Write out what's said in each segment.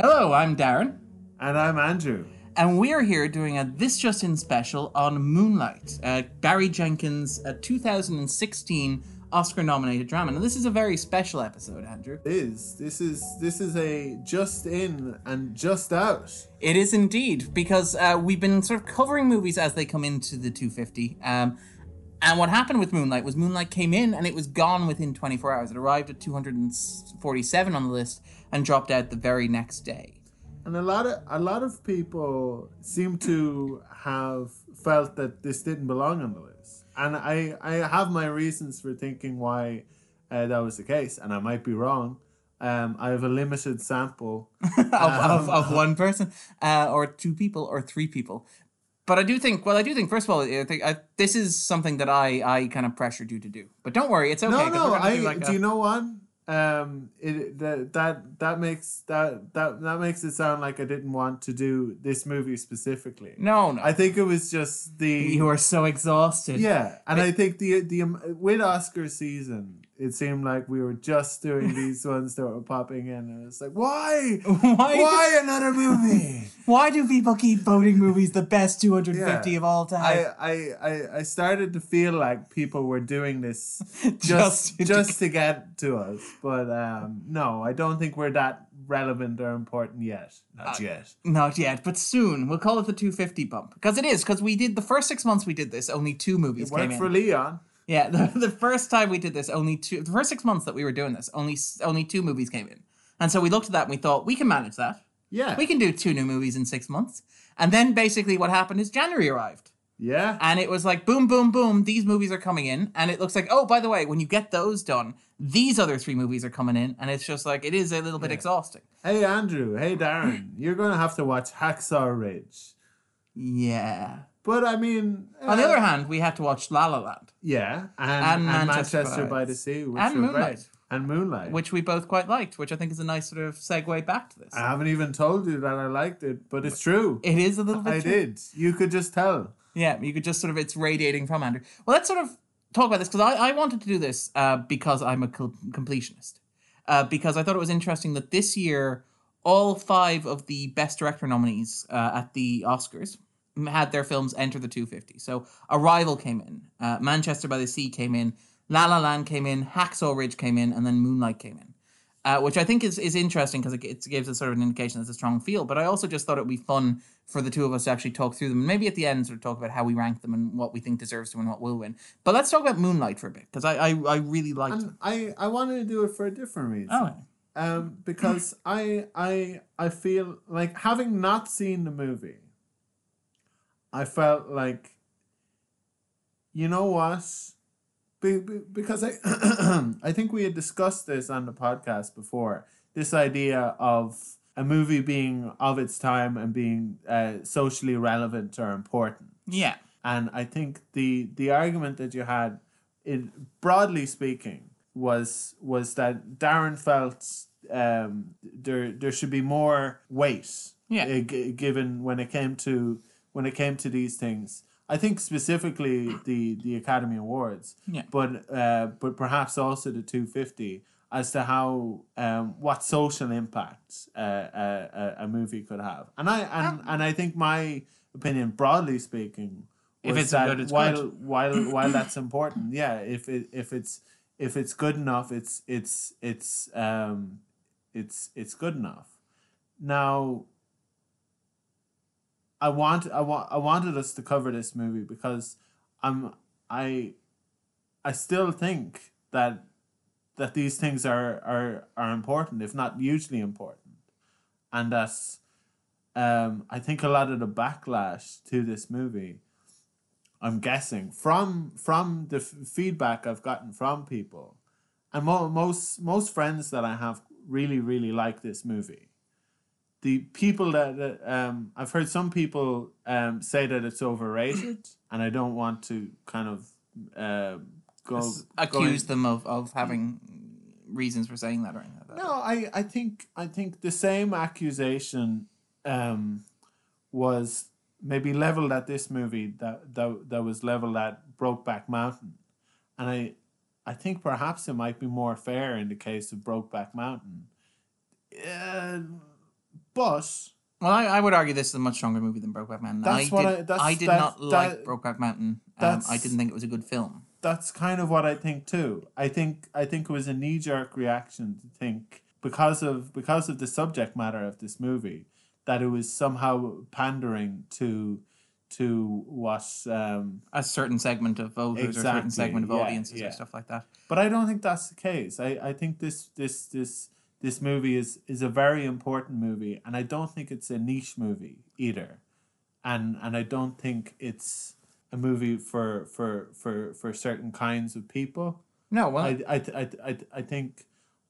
Hello, I'm Darren, And I'm Andrew. and we are here doing a This Just In special on Moonlight, uh, Barry Jenkins' uh, 2016 Oscar-nominated drama. Now, this is a very special episode, Andrew. It is this is this is a just in and just out. It is indeed because uh, we've been sort of covering movies as they come into the 250. Um, and what happened with Moonlight was Moonlight came in and it was gone within 24 hours. It arrived at 247 on the list and dropped out the very next day. And a lot of a lot of people seem to have felt that this didn't belong on the list. And I I have my reasons for thinking why uh, that was the case, and I might be wrong. Um, I have a limited sample. of, of, of one person, uh, or two people, or three people. But I do think, well, I do think, first of all, I think I, this is something that I, I kind of pressured you to do. But don't worry, it's okay. No, no. I do like do a- you know what? Um, it that that that makes that that that makes it sound like I didn't want to do this movie specifically. No, no. I think it was just the you are so exhausted. yeah, and I think the the um, with Oscar season, it seemed like we were just doing these ones that were popping in, and it's like, why, Why? why another movie? Why do people keep voting movies the best 250 Yeah. of all time? I, I I I started to feel like people were doing this Just just to just to get to us, but um, no, I don't think we're that relevant or important yet. Not yet. Not yet, but soon. We'll call it the 250 bump. Because it is, because we did the first six months we did this, only two movies It worked in. for Leon. Yeah, the, the first time we did this, only two. The first six months that we were doing this, only only two movies came in, and so we looked at that and we thought we can manage that. Yeah, We can do two new movies in six months. And then basically what happened is January arrived, yeah. and it was like boom, boom, boom. These movies are coming in, and it looks like oh, by the way, when you get those done, these other three movies are coming in, and it's just like it is a little bit exhausting. Hey Andrew, hey Darren, you're gonna have to watch Hacksaw Ridge. Yeah. But I mean, On the uh, other hand, we had to watch La La Land, yeah, and, And and, Manchester Manchester, by the Sea, which and Moonlight. great. and Moonlight. which we both quite liked, which I think is a nice sort of segue back to this. I haven't even told you that I liked it, but it's true. It is a little bit. I true. did. You could just tell. Yeah, you could just sort of it's radiating from Andrew. Well, let's sort of talk about this because I, I wanted to do this uh, because I'm a co- completionist. Uh, because I thought it was interesting that this year all five of the best director nominees uh, at the Oscars had their films enter the 250. So Arrival came in, uh, Manchester by the Sea came in, La La Land came in, Hacksaw Ridge came in, and then Moonlight came in. Uh, which I think is, is interesting because it, it gives us sort of an indication there's a strong feel. But I also just thought it would be fun for the two of us to actually talk through them and maybe at the end sort of talk about how we rank them and what we think deserves to win, what will win. But let's talk about Moonlight for a bit because I, I I really liked it. I, I wanted to do it for a different reason. Oh, Um, because I I I feel like having not seen the movie, I felt like you know what? Be, be, because I I think we had discussed this on the podcast before. This idea of a movie being of its time and being uh, socially relevant or important. yeah, And I think the the argument that you had, in broadly speaking, was was that Darren felt um, there there should be more weight, Yeah. uh, g- given when it came to when it came to these things. I think specifically the the Academy Awards, Yeah. but uh, but perhaps also the two fifty as to how um, what social impact uh, uh, a, a movie could have, and I and, and I think my opinion, broadly speaking, If it's that good, it's while good. while while that's important, yeah, if it if it's if it's good enough, it's it's it's um it's it's good enough. Now, I want I want I wanted us to cover this movie because I'm I I still think that that these things are are are important, if not hugely important, and that's um I think a lot of the backlash to this movie, I'm guessing from from the f- feedback I've gotten from people, and mo- most most friends that I have really really like this movie the people that, that um I've heard some people um say that it's overrated, and I don't want to kind of uh, go go accuse in- them of, of having reasons for saying that or anything like that. No, I I think I think the same accusation um was maybe leveled at this movie that that that was leveled at Brokeback Mountain, and I I think perhaps it might be more fair in the case of Brokeback Mountain. Uh, but Well, I, I would argue this is a much stronger movie than Brokeback Mountain. That's I what did, I- that's- I did that- not like that- Brokeback Mountain. Um, I didn't think it was a good film. that's kind of what I think too. I think I think it was a knee jerk reaction to think because of because of the subject matter of this movie that it was somehow pandering to to what um A certain segment of voters or a certain segment of yeah, audiences yeah. or stuff like that. but I don't think that's the case. I, I think this this this this movie is is a very important movie and I don't think it's a niche movie either. And and I don't think it's a movie for for for for certain kinds of people. No, well, I, I, I, I, I think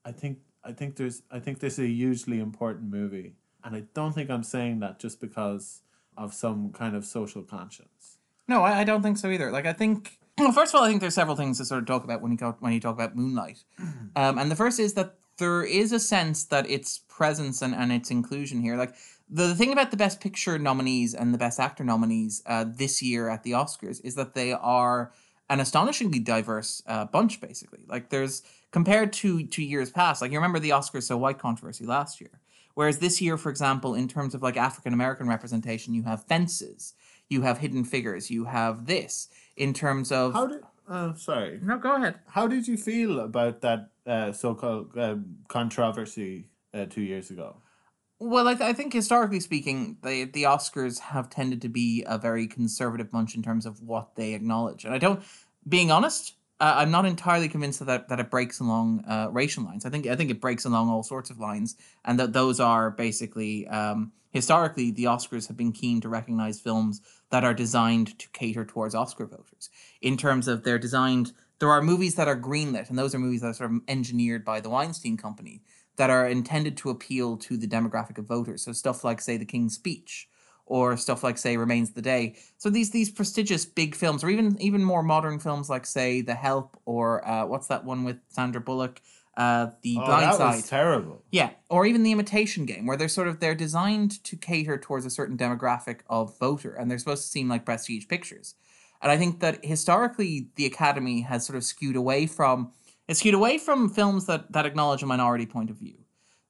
I think I think there's I think this is a hugely important movie and I don't think I'm saying that just because of some kind of social conscience. No, I, I don't think so either. Like I think well, first of all, I think there's several things to sort of talk about when you go when you talk about Moonlight. Um, and the first is that there is a sense that its presence and, and its inclusion here, like the, the thing about the Best Picture nominees and the Best Actor nominees uh, this year at the Oscars is that they are an astonishingly diverse uh, bunch, basically. Like there's compared to to years past, like you remember the Oscars so white controversy last year. Whereas this year, for example, in terms of like African American representation, you have fences, you have hidden figures, you have this. In terms of How did uh, sorry. no, go ahead. How did you feel about that uh, so-called um, controversy uh, two years ago? Well, I, th- I think historically speaking, the the Oscars have tended to be a very conservative bunch in terms of what they acknowledge, and I don't. Being honest, uh, I'm not entirely convinced that that it breaks along uh, racial lines. I think I think it breaks along all sorts of lines, and that those are basically um, historically the Oscars have been keen to recognize films that are designed to cater towards Oscar voters. In terms of they're designed, there are movies that are greenlit, and those are movies that are sort of engineered by the Weinstein Company that are intended to appeal to the demographic of voters. So stuff like, say, The King's Speech, or stuff like, say, Remains the Day. So these these prestigious big films, or even even more modern films like, say, The Help, or uh, what's that one with Sandra Bullock, uh, The Oh, Blind that Side. was terrible. Yeah, or even the imitation game, where they're sort of they're designed to cater towards a certain demographic of voter, and they're supposed to seem like prestige pictures. And I think that historically the Academy has sort of skewed away from skewed away from films that that acknowledge a minority point of view.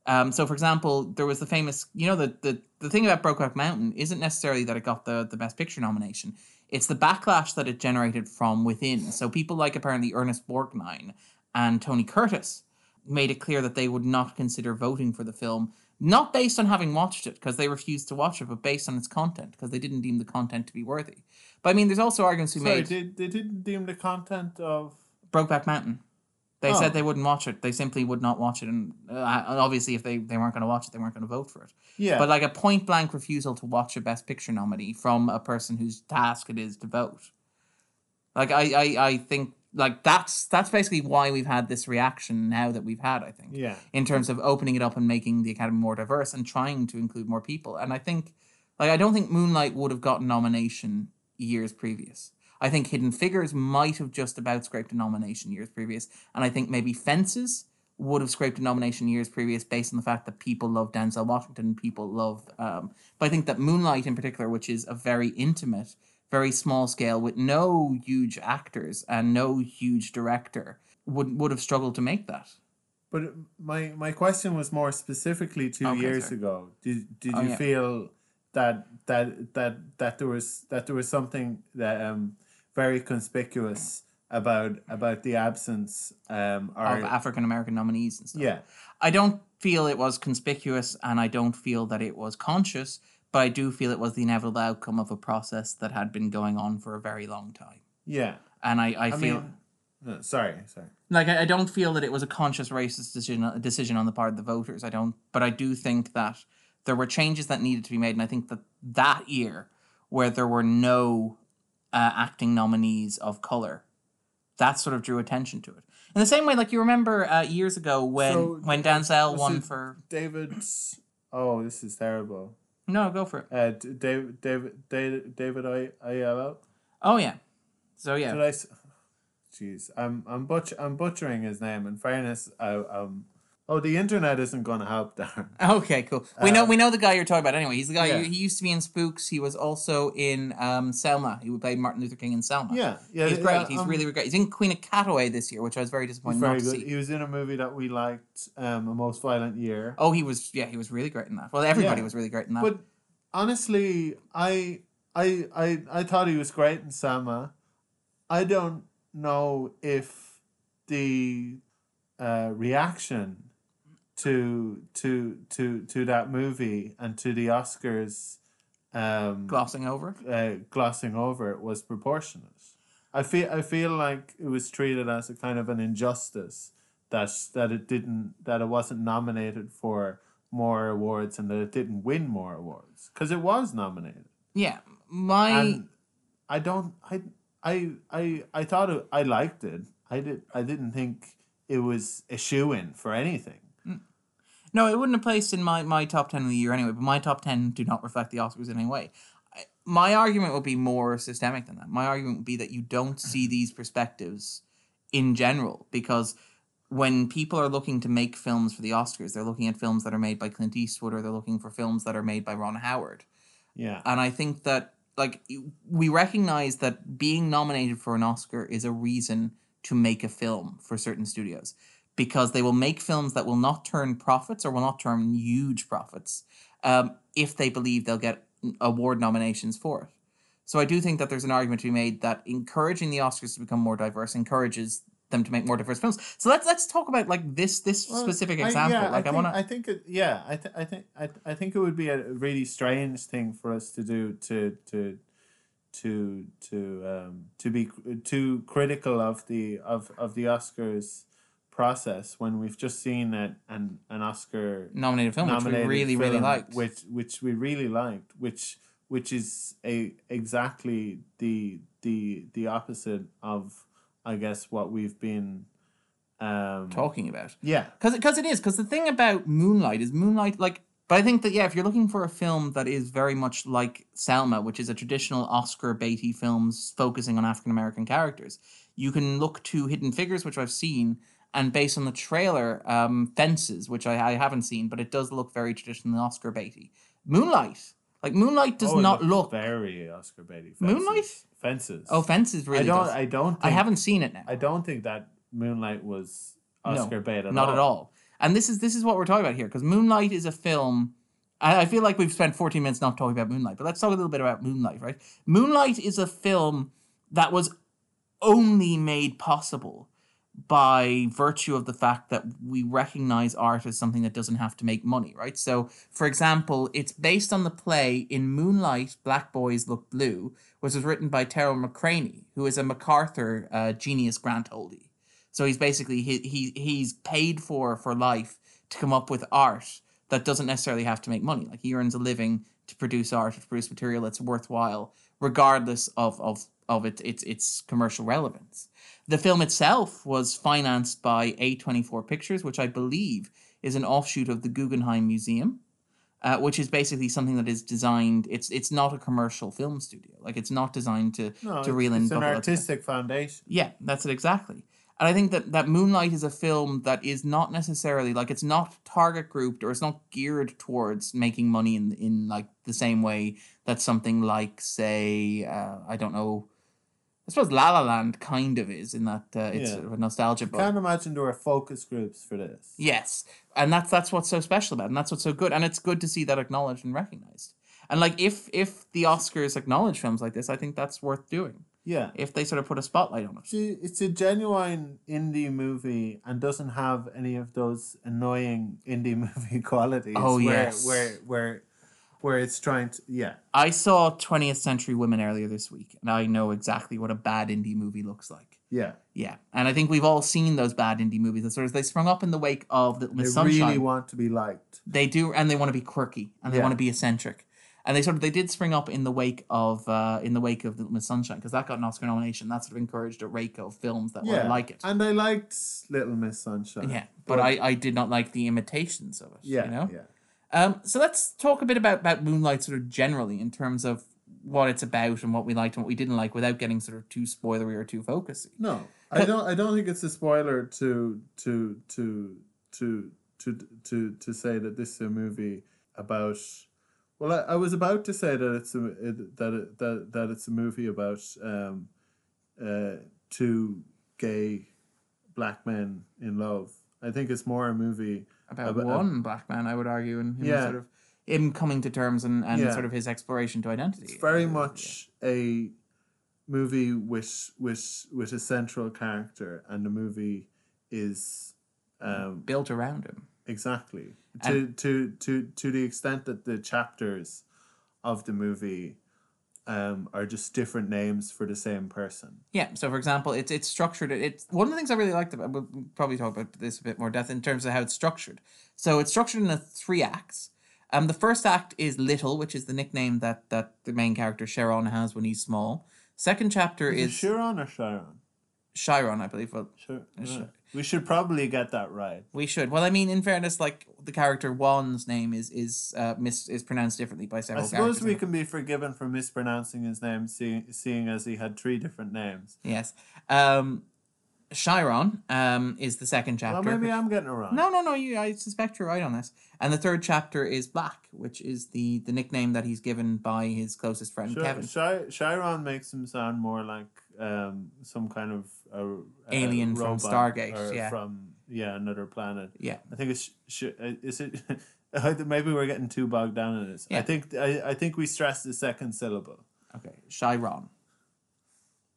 Um, so, for example, there was the famous, you know, the, the the thing about Brokeback Mountain isn't necessarily that it got the the Best Picture nomination. It's the backlash that it generated from within. So, people like apparently Ernest Borgnine and Tony Curtis made it clear that they would not consider voting for the film, not based on having watched it, because they refused to watch it, but based on its content, because they didn't deem the content to be worthy. But I mean, there's also arguments who Sorry, made did, they didn't deem the content of Brokeback Mountain. They Oh. said they wouldn't watch it. They simply would not watch it, and uh, obviously, if they, they weren't going to watch it, they weren't going to vote for it. yeah. But like a point blank refusal to watch a Best Picture nominee from a person whose task it is to vote. Like I, I, I think like that's that's basically why we've had this reaction now that we've had. I think yeah. in terms of opening it up and making the academy more diverse and trying to include more people. And I think, like, I don't think Moonlight would have gotten nomination years previous. I think Hidden Figures might have just about scraped a nomination years previous, and I think maybe Fences would have scraped a nomination years previous based on the fact that people love Denzel Washington, people love. Um, but I think that Moonlight in particular, which is a very intimate, very small scale with no huge actors and no huge director, would would have struggled to make that. But my my question was more specifically two Okay, years sorry. ago. Did did Oh, you yeah. feel that that that that there was that there was something that um very conspicuous about about the absence um or of African American nominees and stuff. yeah I don't feel it was conspicuous and I don't feel that it was conscious, but I do feel it was the inevitable outcome of a process that had been going on for a very long time. yeah And I, I, I feel mean no, sorry sorry like I, I don't feel that it was a conscious racist decision decision on the part of the voters. I don't but I do think that there were changes that needed to be made and I think that that year where there were no uh, acting nominees of color that sort of drew attention to it. In the same way like you remember uh, years ago when So, when was won for David's oh this is terrible No, go for it. uh David David David David I Oh yeah. So yeah. Did I? s- Jeez, I'm I'm butch I'm butchering his name. In fairness, I um Oh, the internet isn't going to help, Darren. Okay, cool. We know Uh, we know the guy you're talking about. Anyway, he's the guy. Yeah. He used to be in Spooks. He was also in um, Selma. He played Martin Luther King in Selma. Yeah, yeah. he's uh, great. He's um, really great. He's in Queen of Katwe this year, which I was very disappointed very not to good. see. He was in a movie that we liked, um, A Most Violent Year. Oh, he was. Yeah, he was really great in that. Well, everybody Yeah. was really great in that. But honestly, I, I, I, I thought he was great in Selma. I don't know if the uh, reaction to to to to that movie and to the Oscars um, glossing over. it. uh, glossing over it was proportionate. I feel I feel like it was treated as a kind of an injustice that that it didn't that it wasn't nominated for more awards and that it didn't win more awards because it was nominated. Yeah, my And I don't I I I I thought it, I liked it. I did I didn't think it was a shoe in for anything. No, it wouldn't have placed in my my top ten of the year anyway. But my top ten do not reflect the Oscars in any way. I, my argument would be more systemic than that. My argument would be that you don't see mm-hmm. these perspectives in general because when people are looking to make films for the Oscars, they're looking at films that are made by Clint Eastwood or they're looking for films that are made by Ron Howard. Yeah. And I think that like we recognize that being nominated for an Oscar is a reason to make a film for certain studios because they will make films that will not turn profits or will not turn huge profits um, if they believe they'll get award nominations for it. So I do think that there's an argument to be made that encouraging the Oscars to become more diverse encourages them to make more diverse films. So let's let's talk about like this this Well, specific I- example. yeah, like I, want to I think it. Yeah, I, th- I think I, th- I think it would be a really strange thing for us to do to to to to um to be too critical of the of of the Oscars process when we've just seen it an an Oscar nominated film, which we nominated really really liked. which which we really liked, which which is a exactly the the the opposite of I guess what we've been um talking about. yeah because because it is because the thing about Moonlight is Moonlight like. But I think that yeah, if you're looking for a film that is very much like Selma, which is a traditional Oscar baity films focusing on African American characters, you can look to Hidden Figures, which I've seen, and based on the trailer, um, Fences, which I, I haven't seen, but it does look very traditional Oscar baity. Moonlight, like Moonlight, does Oh, not look. very Oscar baity. Moonlight? Fences. Oh, Fences really I don't. does. I don't. Think, I haven't seen it now. I don't think that Moonlight was No, Oscar bait at not all. at all. And this is this is what we're talking about here because Moonlight is a film. I, I feel like we've spent 14 minutes not talking about Moonlight, but let's talk a little bit about Moonlight, right? Moonlight is a film that was only made possible by virtue of the fact that we recognize art as something that doesn't have to make money, right? So, for example, it's based on the play In Moonlight, Black Boys Look Blue, which was written by Tarell McCraney, who is a MacArthur uh, Genius Grant holdee. So he's basically he, he he's paid for for life to come up with art that doesn't necessarily have to make money. Like he earns a living to produce art, to produce material that's worthwhile, regardless of of of its its its commercial relevance. The film itself was financed by A24 Pictures, which I believe is an offshoot of the Guggenheim Museum. Uh, which is basically something that is designed. It's it's not a commercial film studio. Like it's not designed to No, to reel in. it's an artistic foundation. yeah, that's it exactly. And I think that that Moonlight is a film that is not necessarily like it's not target grouped or it's not geared towards making money in in like the same way that something like say uh, I don't know. I suppose La La Land kind of is in that uh, it's Yeah. sort of a nostalgia book. Can't imagine there were focus groups for this. Yes, and that's that's what's so special about, it, and that's what's so good, and it's good to see that acknowledged and recognized. And like if if the Oscars acknowledge films like this, I think that's worth doing. Yeah. If they sort of put a spotlight on it. It's a, it's a genuine indie movie and doesn't have any of those annoying indie movie qualities. Oh, where, yes. Where where where it's trying to yeah. I saw 20th Century Women earlier this week, and I know exactly what a bad indie movie looks like. Yeah. Yeah, and I think we've all seen those bad indie movies. That sort of they sprung up in the wake of Little They Miss Sunshine. They really want to be liked. they do, and they want to be quirky, and they Yeah. want to be eccentric, and they sort of they did spring up in the wake of uh, in the wake of Little Miss Sunshine because that got an Oscar nomination. That sort of encouraged a rake of films that Yeah. were like it. And I liked Little Miss Sunshine. Yeah, but I, I did not like the imitations of it. Yeah. you know. Yeah. Um, so let's talk a bit about, about Moonlight sort of generally in terms of what it's about and what we liked and what we didn't like without getting sort of too spoilery or too focusy. No, I don't. I don't think it's a spoiler to to to to to to to say that this is a movie about. Well, I, I was about to say that it's a that it, that that it's a movie about um, uh, two gay black men in love. I think it's more a movie about About- one black man, I would argue, and him Yeah. sort of him coming to terms and, and Yeah. sort of his exploration to identity. It's very Uh, much a movie with with with a central character, and the movie is um, built around him. exactly to to to to the extent that the chapters of the movie um, are just different names for the same person. Yeah. So, for example, it's it's structured. It's one of the things I really liked about. We'll probably talk about this a bit more depth in terms of how it's structured. So, it's structured in a three acts. Um, the first act is Little, which is the nickname that that the main character Sharon has when he's small. Second chapter Is, is it Chiron or Chiron? Chiron, I believe. Well, Sure. Sure. We should probably get that right. we should. Well, I mean, in fairness, like the character Juan's name is is uh, mis is pronounced differently by several. I suppose we can be forgiven for mispronouncing his name, seeing, seeing as he had three different names. Yes. Um, Chiron um, is the second chapter. Well, maybe I'm getting it wrong. No, no, no. You, I suspect you're right on this. And the third chapter is Black, which is the the nickname that he's given by his closest friend Chi- Kevin. Chiron makes him sound more like um, some kind of a, a Alien from Stargate, yeah. from yeah another planet. Yeah. I think it's sh- uh, is it. Maybe we're getting too bogged down in this. Yeah. I think I, I think we stress the second syllable. Okay, Chiron.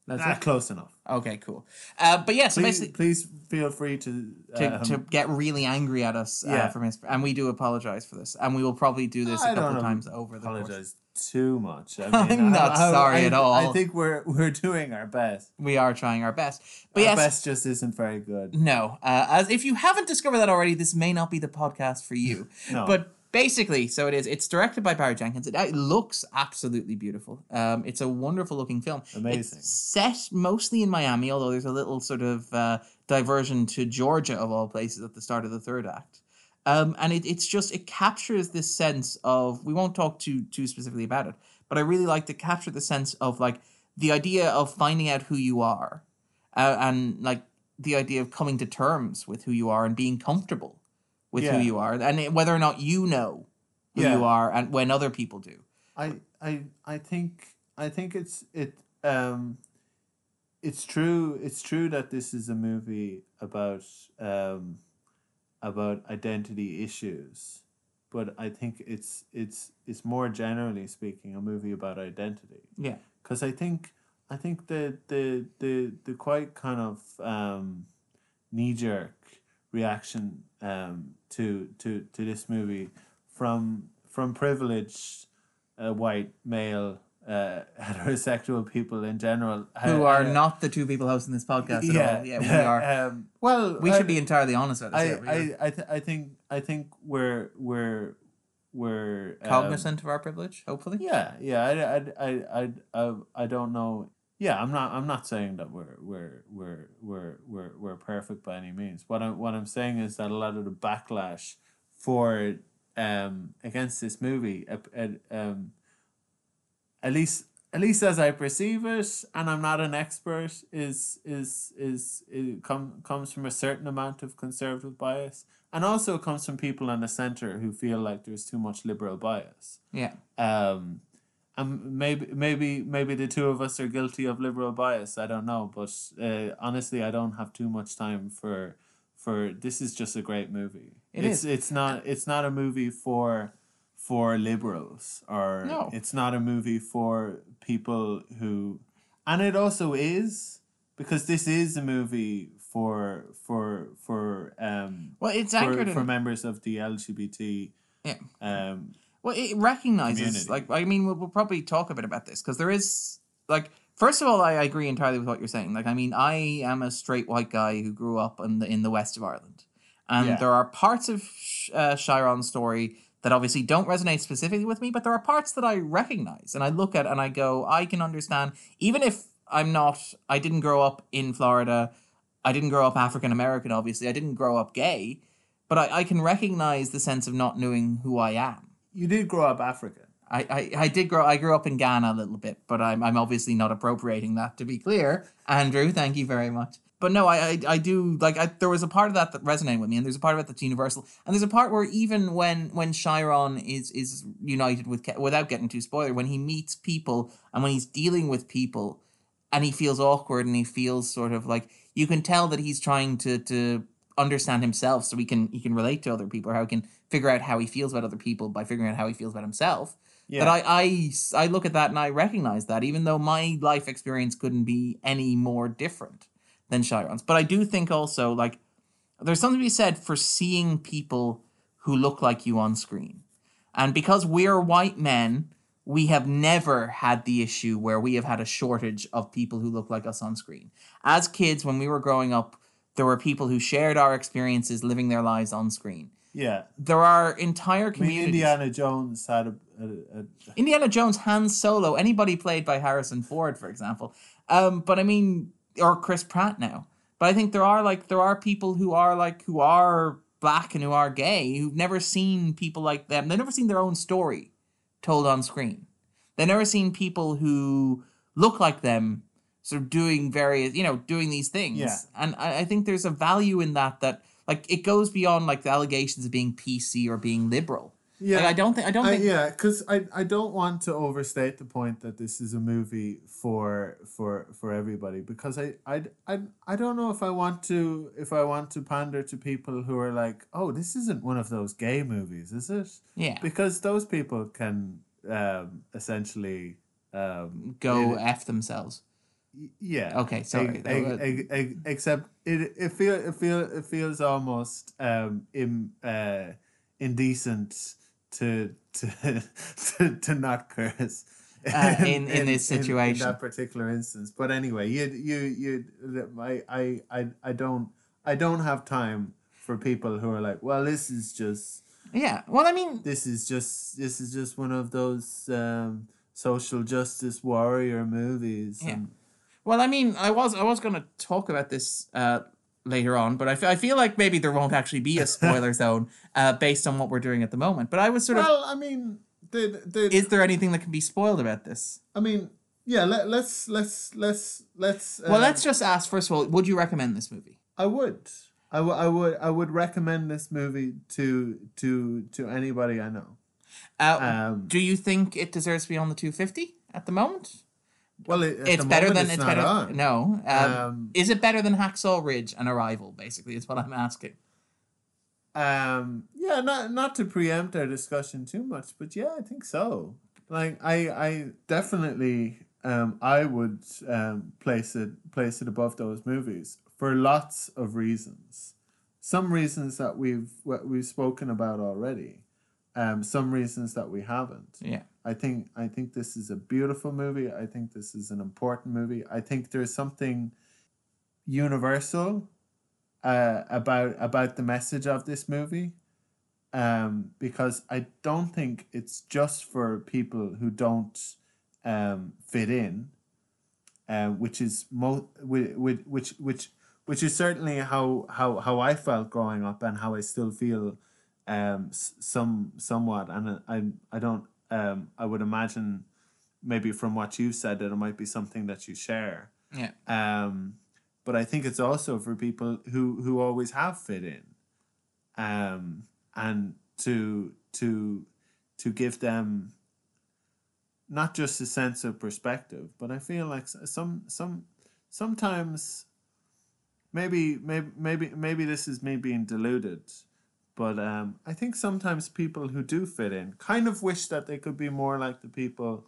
That's Ah, close enough. Okay, cool. Uh, but yeah, so Please, basically. please feel free to To, um, to get really angry at us uh, Yeah. for mis- and we do apologize for this, and we will probably do this I a couple of times over the course. apologize too much. I I'm not sorry I, at all. I think we're we're doing our best. We are trying our best, but our yes, best just isn't very good. No, uh, as if you haven't discovered that already, this may not be the podcast for you. No. But basically, so it is. It's directed by Barry Jenkins. It, it looks absolutely beautiful. Um, it's a wonderful looking film. Amazing. It's set mostly in Miami, although there's a little sort of uh, diversion to Georgia of all places at the start of the third act. Um, and it, it's just it captures this sense of we won't talk too too specifically about it, but I really like to capture the sense of like the idea of finding out who you are, uh, and like the idea of coming to terms with who you are and being comfortable with Yeah. who you are, and whether or not you know who Yeah. you are, and when other people do. I I I think I think it's it um it's true it's true that this is a movie about um about identity issues but I think it's it's it's more generally speaking a movie about identity Yeah, because I think I think the the the the quite kind of um, knee jerk reaction um, to to to this movie from from privileged uh, white male uh, heterosexual people in general who uh, are uh, not the two people hosting this podcast at yeah all. Yeah, we are. um, well we I- should be entirely honest about this. I I I, th- I think I think we're we're we're um, cognizant of our privilege. Hopefully, yeah, yeah. I, I, I, I, I, I don't know. Yeah, I'm not. I'm not saying that we're we're we're we're we're we're perfect by any means. What I'm what I'm saying is that a lot of the backlash for um against this movie, uh, uh, um, at least at least as I perceive it, and I'm not an expert, is is is it come comes from a certain amount of conservative bias, and also comes from people in the center who feel like there's too much liberal bias yeah. um and maybe maybe maybe the two of us are guilty of liberal bias i don't know but uh, honestly i don't have too much time for for this is just a great movie It it's is. it's not it's not a movie for for liberals or No. it's not a movie for people who and it also is because this is a movie for for for um Well, it's for, anchored for in members of the lgbt yeah. um Well, it recognizes, community. like, I mean, we'll, we'll probably talk a bit about this because there is, like, first of all, I agree entirely with what you're saying. Like, I mean, I am a straight white guy who grew up in the in the west of Ireland, and Yeah. there are parts of uh, Chiron's story that obviously don't resonate specifically with me, but there are parts that I recognize and I look at and I go, I can understand, even if I'm not, I didn't grow up in Florida, I didn't grow up African American, obviously, I didn't grow up gay, but I, I can recognize the sense of not knowing who I am. You did grow up african I, I, I did grow I grew up in Ghana a little bit, but I'm I'm obviously not appropriating that to be clear. Andrew, thank you very much. but no, I, I I do like I there was a part of that that resonated with me, and there's a part of it that's universal, and there's a part where even when when Chiron is is united with without getting too spoiler, when he meets people and when he's dealing with people, and he feels awkward and he feels sort of like you can tell that he's trying to to understand himself so he can he can relate to other people or how he can figure out how he feels about other people by figuring out how he feels about himself Yeah. that I, I I look at that and I recognize that even though my life experience couldn't be any more different than Chiron's. But I do think also like there's something to be said for seeing people who look like you on screen. And because we're white men, we have never had the issue where we have had a shortage of people who look like us on screen. As kids, when we were growing up, there were people who shared our experiences living their lives on screen. Yeah. There are entire I mean, communities. Indiana Jones had a, a, a Indiana Jones, Han Solo, anybody played by Harrison Ford, for example. Um, but I mean, or Chris Pratt now. But I think there are like there are people who are like who are black and who are gay who've never seen people like them. They've never seen their own story told on screen. They've never seen people who look like them sort of doing various, you know, doing these things. Yeah. And I, I think there's a value in that that like it goes beyond like the allegations of being PC or being liberal. yeah. Like, I don't think I don't I, think yeah, because I, I don't want to overstate the point that this is a movie for for for everybody because I, I, I, I don't know if I want to if I want to pander to people who are like oh this isn't one of those gay movies is it yeah. because those people can um, essentially um, Go it- F themselves. Yeah Okay, sorry. Ex- That was- ex- ex- except it it feel it feel it feels almost um im, uh, indecent to to to, to not curse Uh, in- in this situation. In that particular instance. But anyway, you you you I I I I don't I don't have time for people who are like, well, this is just Yeah. Well, I mean, this is just this is just one of those um social justice warrior movies. Yeah. and- well, I mean, I was I was going to talk about this uh, later on, but I I feel like maybe there won't actually be a spoiler zone uh, based on what we're doing at the moment. But I was sort of, well, I mean, the the is there anything that can be spoiled about this? I mean, yeah. Let, let's let's let's let's. well, um, let's just ask first of all, would you recommend this movie? I would. I, w- I would I would recommend this movie to to to anybody I know. Uh, Um, do you think it deserves to be on the 250 at the moment? Well, it, it's better moment than it's, it's, better. on. No. Um, Um, is it better than Hacksaw Ridge and Arrival? Basically, is what I'm asking. Um, yeah, not not to preempt our discussion too much, but yeah, I think so. Like I I definitely um I would um place it place it above those movies for lots of reasons. Some reasons that we've what we've spoken about already. Um, some reasons that we haven't. Yeah. I think I think this is a beautiful movie. I think this is an important movie. I think there's something universal uh, about about the message of this movie, um, because I don't think it's just for people who don't um, fit in, uh, which is mo which which which which is certainly how how how I felt growing up and how I still feel um some somewhat and I I don't um I would imagine maybe from what you've said that it might be something that you share Yeah. um but I think it's also for people who who always have fit in um and to to to give them not just a sense of perspective but I feel like some some sometimes maybe maybe maybe maybe this is me being deluded but um, I think sometimes people who do fit in kind of wish that they could be more like the people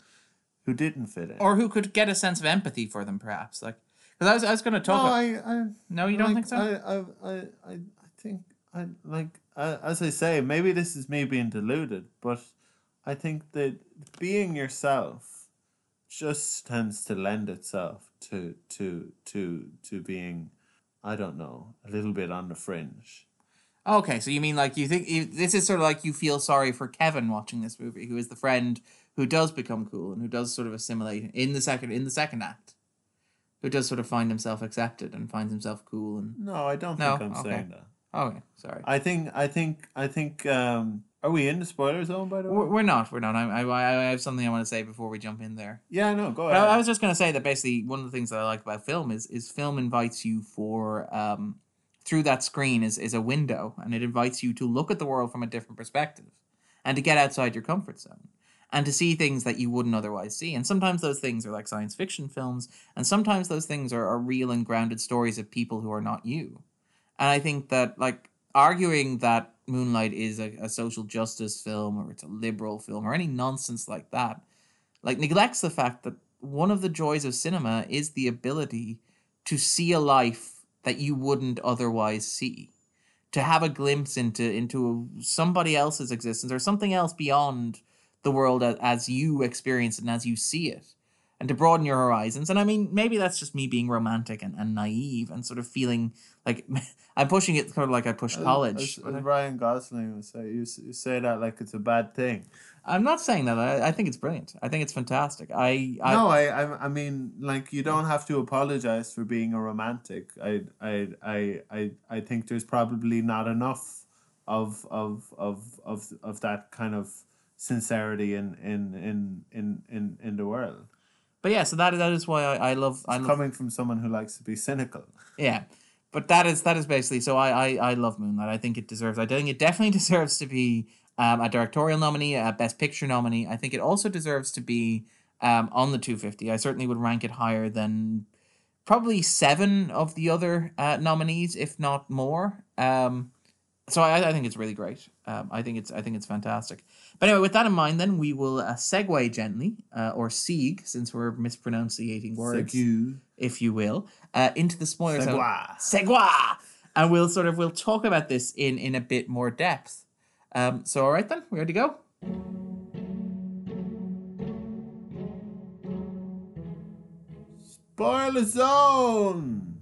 who didn't fit in. Or who could get a sense of empathy for them, perhaps? Like, because I was, I was going to no, talk. about, I, I no, you don't think so? I, I, I, I, I think I like uh, as I say, maybe this is me being deluded, but I think that being yourself just tends to lend itself to to to to being, I don't know, a little bit on the fringe. Okay, so you mean like you think you, this is sort of like you feel sorry for Kevin watching this movie, who is the friend who does become cool and who does sort of assimilate in the second in the second act, who does sort of find himself accepted and finds himself cool and No, I don't No? think I'm Okay. saying that. okay, sorry. I think I think I think um Are we in the spoiler zone by the way? We're not. We're not. I, I, I have something I want to say before we jump in there. yeah, no, go ahead. I, I was just going to say that basically one of the things that I like about film is is film invites you for um, through that screen is is a window and it invites you to look at the world from a different perspective and to get outside your comfort zone and to see things that you wouldn't otherwise see. And sometimes those things are like science fiction films and sometimes those things are, are real and grounded stories of people who are not you. And I think that like arguing that Moonlight is a, a social justice film or it's a liberal film or any nonsense like that like neglects the fact that one of the joys of cinema is the ability to see a life that you wouldn't otherwise see. To have a glimpse into into somebody else's existence or something else beyond the world as, as you experience it and as you see it and to broaden your horizons and i mean maybe that's just me being romantic and, and naive and sort of feeling like i'm pushing it sort of like i push uh, college As, but I- as Ryan Gosling would say, you, you say that like it's a bad thing. i'm not saying that I, I think it's brilliant i think it's fantastic i, I no, I, I, I mean, like you don't have to apologize for being a romantic. I, I, I, I, I think there's probably not enough of, of, of, of, of that kind of sincerity in, in, in, in, in, in the world. But yeah so that, that is why i, I love i love coming from someone who likes to be cynical. Yeah, but that is that is basically. So I I, I love Moonlight. I think it deserves. I think it definitely deserves to be um, a directorial nominee, a Best Picture nominee. I think it also deserves to be um, on the two fifty. I certainly would rank it higher than probably seven of the other uh, nominees, if not more. Um, so I, I think it's really great. Um, I think it's I think it's fantastic. But anyway, with that in mind, then we will uh, segue gently, uh, or sieg, since we're mispronouncing words Segu. if you will, uh, into the spoiler zone. Segua. Segua! And we'll sort of we'll talk about this in in a bit more depth. Um, so all right then, we ready to go? Spoiler zone.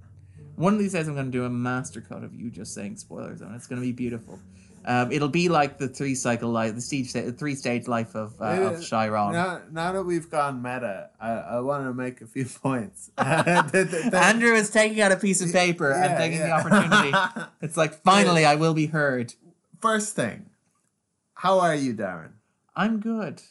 One of these days, I'm going to do a master cut of you just saying spoiler zone. It's going to be beautiful. Um, it'll be like the three cycle life, the stage, the three stage life of uh, of Chiron. Now, now that we've gone meta, I, I want to make a few points. Andrew is taking out a piece of paper and Yeah, taking the opportunity. It's like finally, I will be heard. First thing, how are you, Darren? I'm good.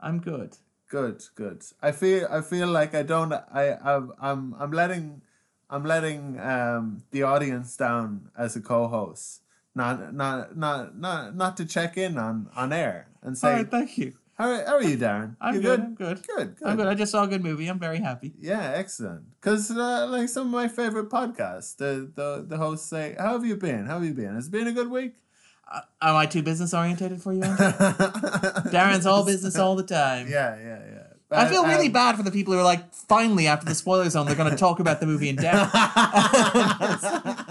I'm good. Good, good. I feel I feel like I don't. I I'm I'm, I'm letting I'm letting um the audience down as a co-host. Not not not not not to check in on on air and say right, thank you. how, are- how are you, Darren? I'm you good. I'm good. Good, good. I'm good. I just saw a good movie. I'm very happy. Yeah, excellent. Because uh, like some of my favorite podcasts, the, the the hosts say, "How have you been? How have you been? Has it been a good week?" Uh, am I too business orientated for you? Darren's all business all the time. Yeah, yeah, yeah. I feel really um, bad for the people who are like, finally, after the spoiler zone, they're going to talk about the movie in depth.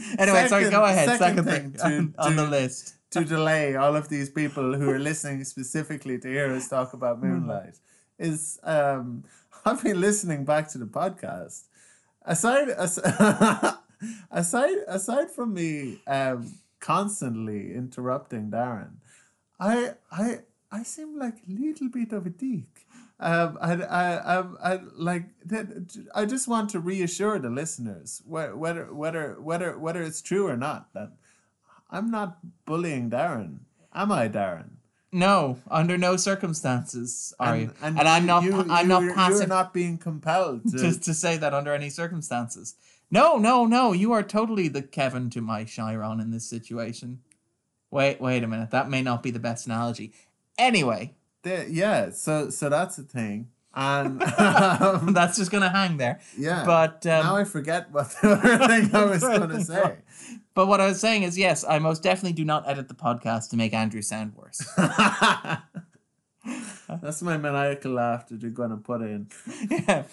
Anyway, sorry, go ahead. Second, second thing, thing to- on, on the list. to delay all of these people who are listening specifically to hear us talk about Moonlight is um, I've been listening back to the podcast. Aside as, aside aside from me um, constantly interrupting Darren, I I I seem like a little bit of a dick. Um, I, I, I, I like that. I just want to reassure the listeners, whe- whether, whether, whether, whether it's true or not, that I'm not bullying Darren. Am I, Darren? No, under no circumstances are you. And, And, I'm not. You, I'm you, not You're not being compelled to. to, to say that under any circumstances. No, no, no. You are totally the Kevin to my Chiron in this situation. Wait, wait a minute. That may not be the best analogy. Anyway, The- yeah. So, so that's the thing, and um, that's just gonna hang there. yeah. But um, now I forget what the other thing I was going to say. But what I was saying is, yes, I most definitely do not edit the podcast to make Andrew sound worse. That's my maniacal laughter you're going to put in. yeah.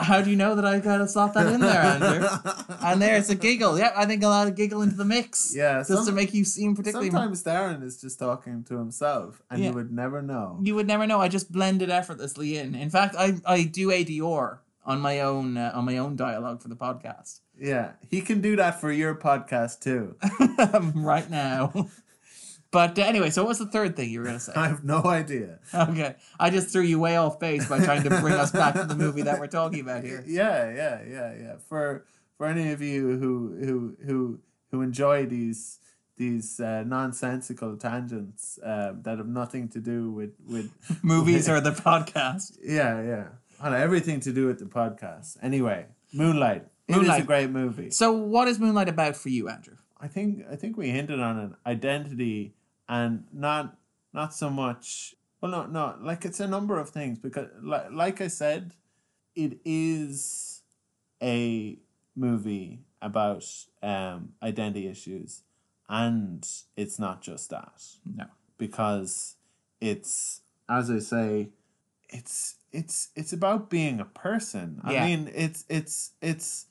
How do you know that I kind of slot that in there, Andrew? And there's a giggle. Yeah, I think I'll add a giggle into the mix. Yeah, Just to make you seem particularly. Sometimes Darren is just talking to himself, and Yeah. you would never know. You would never know. I just blend it effortlessly in. In fact, I, I do ADR on my own uh, on my own dialogue for the podcast Yeah, he can do that for your podcast too. right now. But uh, anyway, so what was the third thing you were gonna say? I have no idea. Okay, I just threw you way off base by trying to bring us back to the movie that we're talking about here. Yeah, yeah, yeah, yeah. For for any of you who who who who enjoy these these uh, nonsensical tangents uh, that have nothing to do with with Movies or the podcast. yeah yeah well, everything to do with the podcast. Anyway, Moonlight. It is a great movie. So, what is Moonlight about for you, Andrew? I think I think we hinted on an identity and not not so much well no no like it's a number of things because like, like I said it is a movie about um identity issues and it's not just that No. because it's as I say it's it's it's about being a person. Yeah. I mean it's it's it's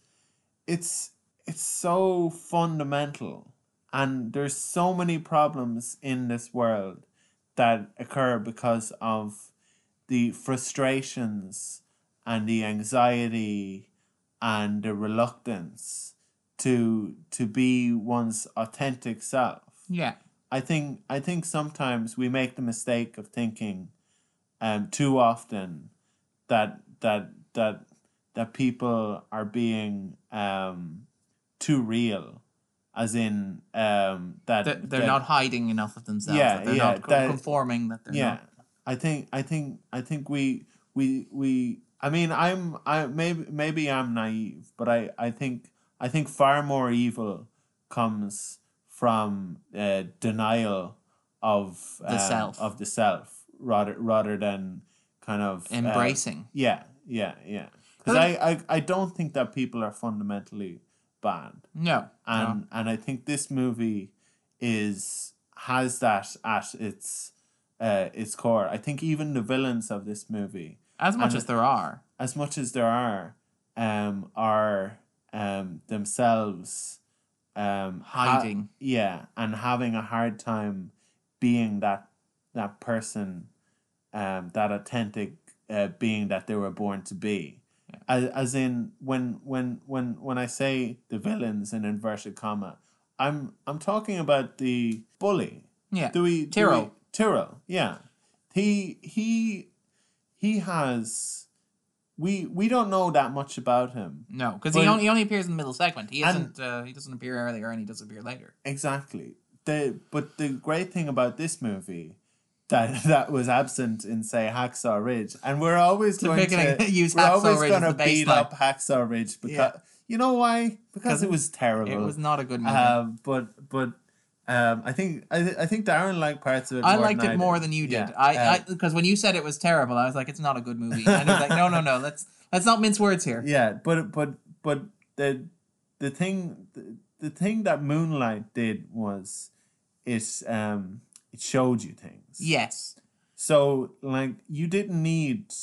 it's it's so fundamental and there's so many problems in this world that occur because of the frustrations and the anxiety and the reluctance to to be one's authentic self. Yeah. I think I think sometimes we make the mistake of thinking um too often that that that that people are being um too real as in um that That they're that- not hiding enough of themselves. Yeah, that they're yeah, not that- conforming. That they're yeah not. i think i think i think we we we i mean i'm i maybe maybe i'm naive but i i think i think far more evil comes from uh, denial of The um, self. of the self rather rather than kind of uh, Embracing. yeah yeah yeah because I, I i don't think that people are fundamentally bad no. and no. and I think this movie is has that at its uh, its core. I think even the villains of this movie, As much as there are. as much as there are, um, are um themselves um ha- Hiding. yeah, and having a hard time being that that person, um, that authentic uh, being that they were born to be. As, as in when when when when I say the villains in inverted comma, I'm I'm talking about the bully. Yeah. Do we do Tyrrell. we- Tyrrell, yeah. He he he has we we don't know that much about him. No, because he only, he only appears in the middle segment. He isn't. Uh, he doesn't appear earlier, and he does appear later. Exactly. The but the great thing about this movie that that was absent in say Hacksaw Ridge, and we're always To going to use we're Hacksaw always Ridge going to beat baseline. up Hacksaw Ridge because Yeah. you know why? Because it was terrible. It was not a good movie. Um, but but um, I think I, th- I think Darren liked parts of it. I more liked it more did. than you did. Yeah. I, I Um, because when you said it was terrible, I was like, it's not a good movie. And I was like, no, no, no. Let's let's not mince words here. yeah, but but but the the thing the, the thing that Moonlight did was it um it showed you things. Yes. So like you didn't need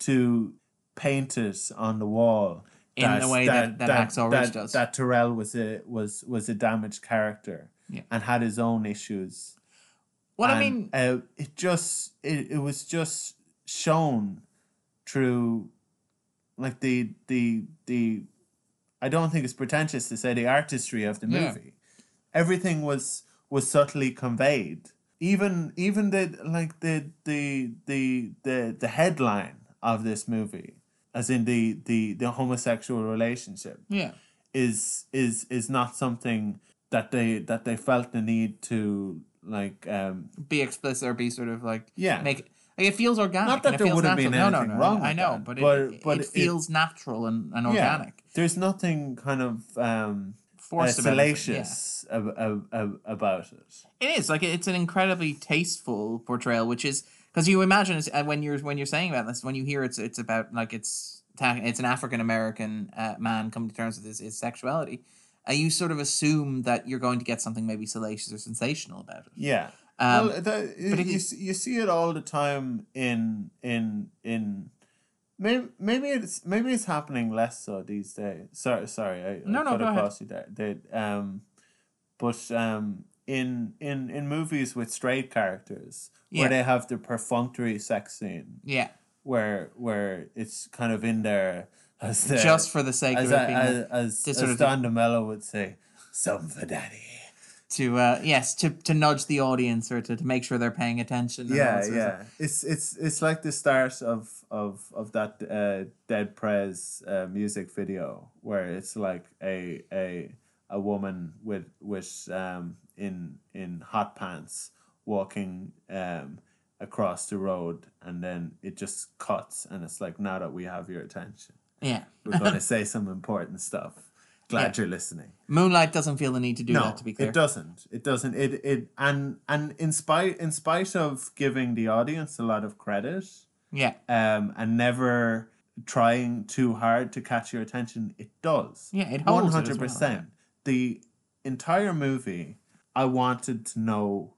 to paint it on the wall In the way that- that Hacksaw Ridge does. That Terrell was a was was a damaged character Yeah. and had his own issues. What I mean, uh, it just it, it was just shown through like the the the I don't think it's pretentious to say the artistry of the Yeah. movie. Everything was was subtly conveyed. Even even the like the the the the the headline of this movie, as in the the the homosexual relationship, yeah. is is is not something that they that they felt the need to like um Be explicit or be sort of like Yeah. make like it feels organic. Not that there would have been no, no, anything no, wrong I know, but, but- it, but it it- feels natural and, and organic. there's nothing kind of um Forced about it, yeah. salacious ab- ab- ab- about it. It is like it's an incredibly tasteful portrayal, which is because you imagine it's, uh, when you're when you're saying about this, when you hear it's it's about like it's it's an African American uh, man coming to terms with his, his sexuality, uh, you sort of assume that you're going to get something maybe salacious or sensational about it. Yeah. Um, well, that, you, you see it all the time in in in maybe maybe it's maybe it's happening less so these days. Sorry, sorry, I, No, I no, cut go ahead. across you there. They, um, but um, in in in movies with straight characters Yeah. where they have the perfunctory sex scene Yeah, where where it's kind of in there as the, just for the sake as of it being as as, as sort Don DeMello would say, "Some for daddy." To uh, yes to to nudge the audience or to, to make sure they're paying attention. yeah of yeah it's it's it's like the start of of of that uh dead prez uh, music video where it's like a a a woman with with um in in hot pants walking um across the road and then it just cuts and it's like now that we have your attention Yeah. we're going to say some important stuff glad Yeah. you're listening Moonlight doesn't feel the need to do no that. To be clear. it doesn't it doesn't it it and and in spite in spite of giving the audience a lot of credit Yeah. um and never trying too hard to catch your attention it does Yeah. It holds. One hundred percent. The entire movie, I wanted to know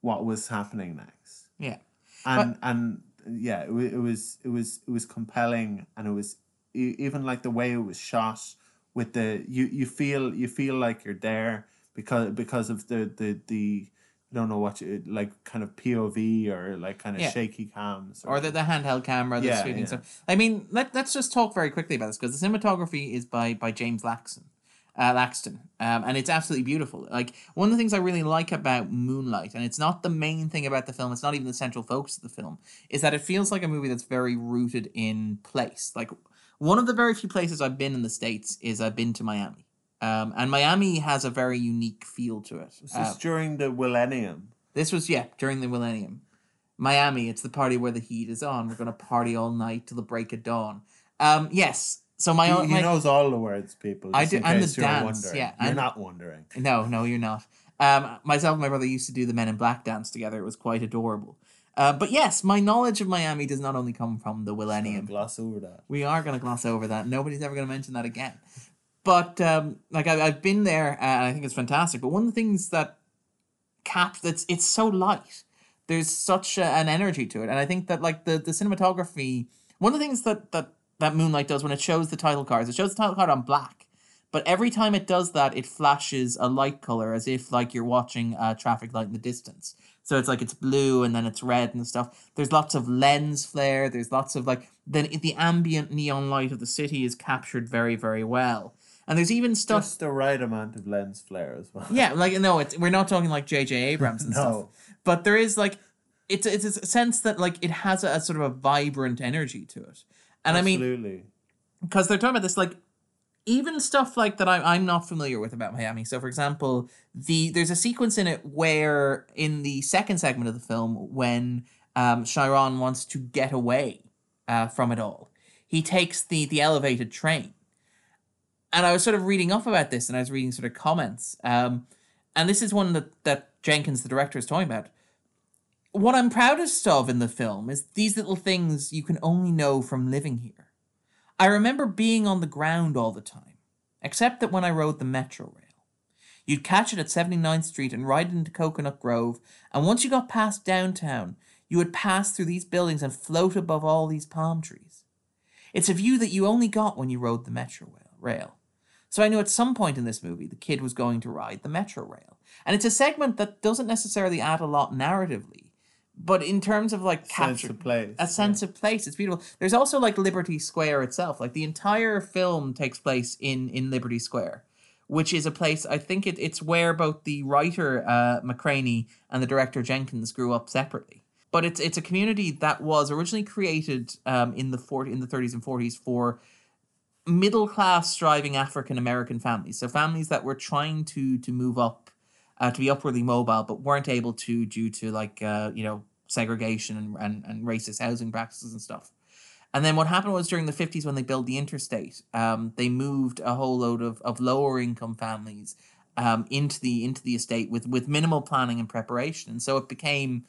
what was happening next, Yeah. and and yeah, it, it was it was it was compelling, and it was even like the way it was shot with the you you feel you feel like you're there because because of the the the. I don't know what you like, kind of POV or like kind of Yeah. shaky cams, or the, the handheld camera that's Yeah, shooting yeah. stuff. I mean, let, let's just talk very quickly about this because the cinematography is by by James Laxton, uh, Laxton, um, and it's absolutely beautiful. Like one of the things I really like about Moonlight, and it's not the main thing about the film, it's not even the central focus of the film, is that it feels like a movie that's very rooted in place. Like one of the very few places I've been in the states is I've been to Miami. Um, and Miami has a very unique feel to it. This Uh, is during the millennium. this was yeah during the millennium. Miami, it's the party where the heat is on. We're gonna party all night till the break of dawn. Um, yes. So my He, own he my, knows all the words, people. I do- and the you're dance, wondering. yeah, you're not wondering. no, no, you're not. Um, myself and my brother used to do the Men in Black dance together. It was quite adorable. Uh, but yes, my knowledge of Miami does not only come from the millennium. gloss over that. We are going to gloss over that. Nobody's ever going to mention that again. But um, like I, I've been there, uh, and I think it's fantastic. But one of the things that cap that's it's so light. There's such a, an energy to it, and I think that like the the cinematography. One of the things that that that Moonlight does when it shows the title cards, it shows the title card on black. But every time it does that, it flashes a light color as if like you're watching a traffic light in the distance. So it's like it's blue and then it's red and stuff. There's lots of lens flare. There's lots of like then the ambient neon light of the city is captured very very well. And there's even stuff. Just the right amount of lens flare as well. Yeah, like no, it's we're not talking like J.J. Abrams and stuff. No. But there is like, it's it's a sense that like it has a, a sort of a vibrant energy to it. And I mean, Absolutely. because they're talking about this like even stuff like that I, i'm not familiar with about miami. So for example the there's a sequence in it where in the second segment of the film when um, chiron wants to get away uh, from it all. He takes the the elevated train. And i was sort of reading up about this and i was reading sort of comments um, and this is one that that jenkins the director is talking about. What i'm proudest of in the film is these little things you can only know from living here I remember being on the ground all the time, except that when I rode the metro rail. You'd catch it at 79th Street and ride it into Coconut Grove, and once you got past downtown, you would pass through these buildings and float above all these palm trees. It's a view that you only got when you rode the metro rail- rail. So I knew at some point in this movie the kid was going to ride the metro rail. And it's a segment that doesn't necessarily add a lot narratively, but in terms of like Sense capture of place. a sense of place. It's beautiful. There's also like Liberty Square itself. Like the entire film takes place in in Liberty Square, which is a place I think it, it's where both the writer uh, McCraney and the director Jenkins grew up separately. But it's it's a community that was originally created um, in the 40, in the 30s and 40s for middle class striving African American families. So families that were trying to to move up, uh, to be upwardly mobile, but weren't able to due to like uh, you know segregation and, and and racist housing practices and stuff. And then what happened was during the 50s when they built the interstate, um, they moved a whole load of, of lower income families um, into the into the estate with with minimal planning and preparation. And so it became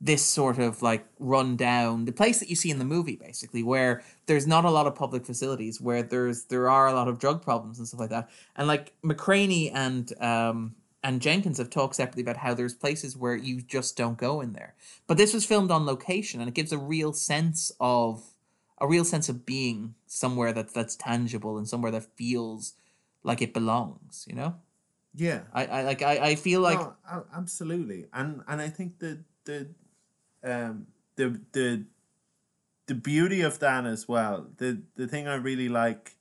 this sort of like run down the place that you see in the movie basically where there's not a lot of public facilities where there's there are a lot of drug problems and stuff like that and like mccraney and um and jenkins have talked separately about how there's places where you just don't go in there but this was filmed on location and it gives a real sense of a real sense of being somewhere that that's tangible and somewhere that feels like it belongs you know Yeah. i, I like I, I feel like no, absolutely, and and I think the the um the the the beauty of that as well. The the thing I really like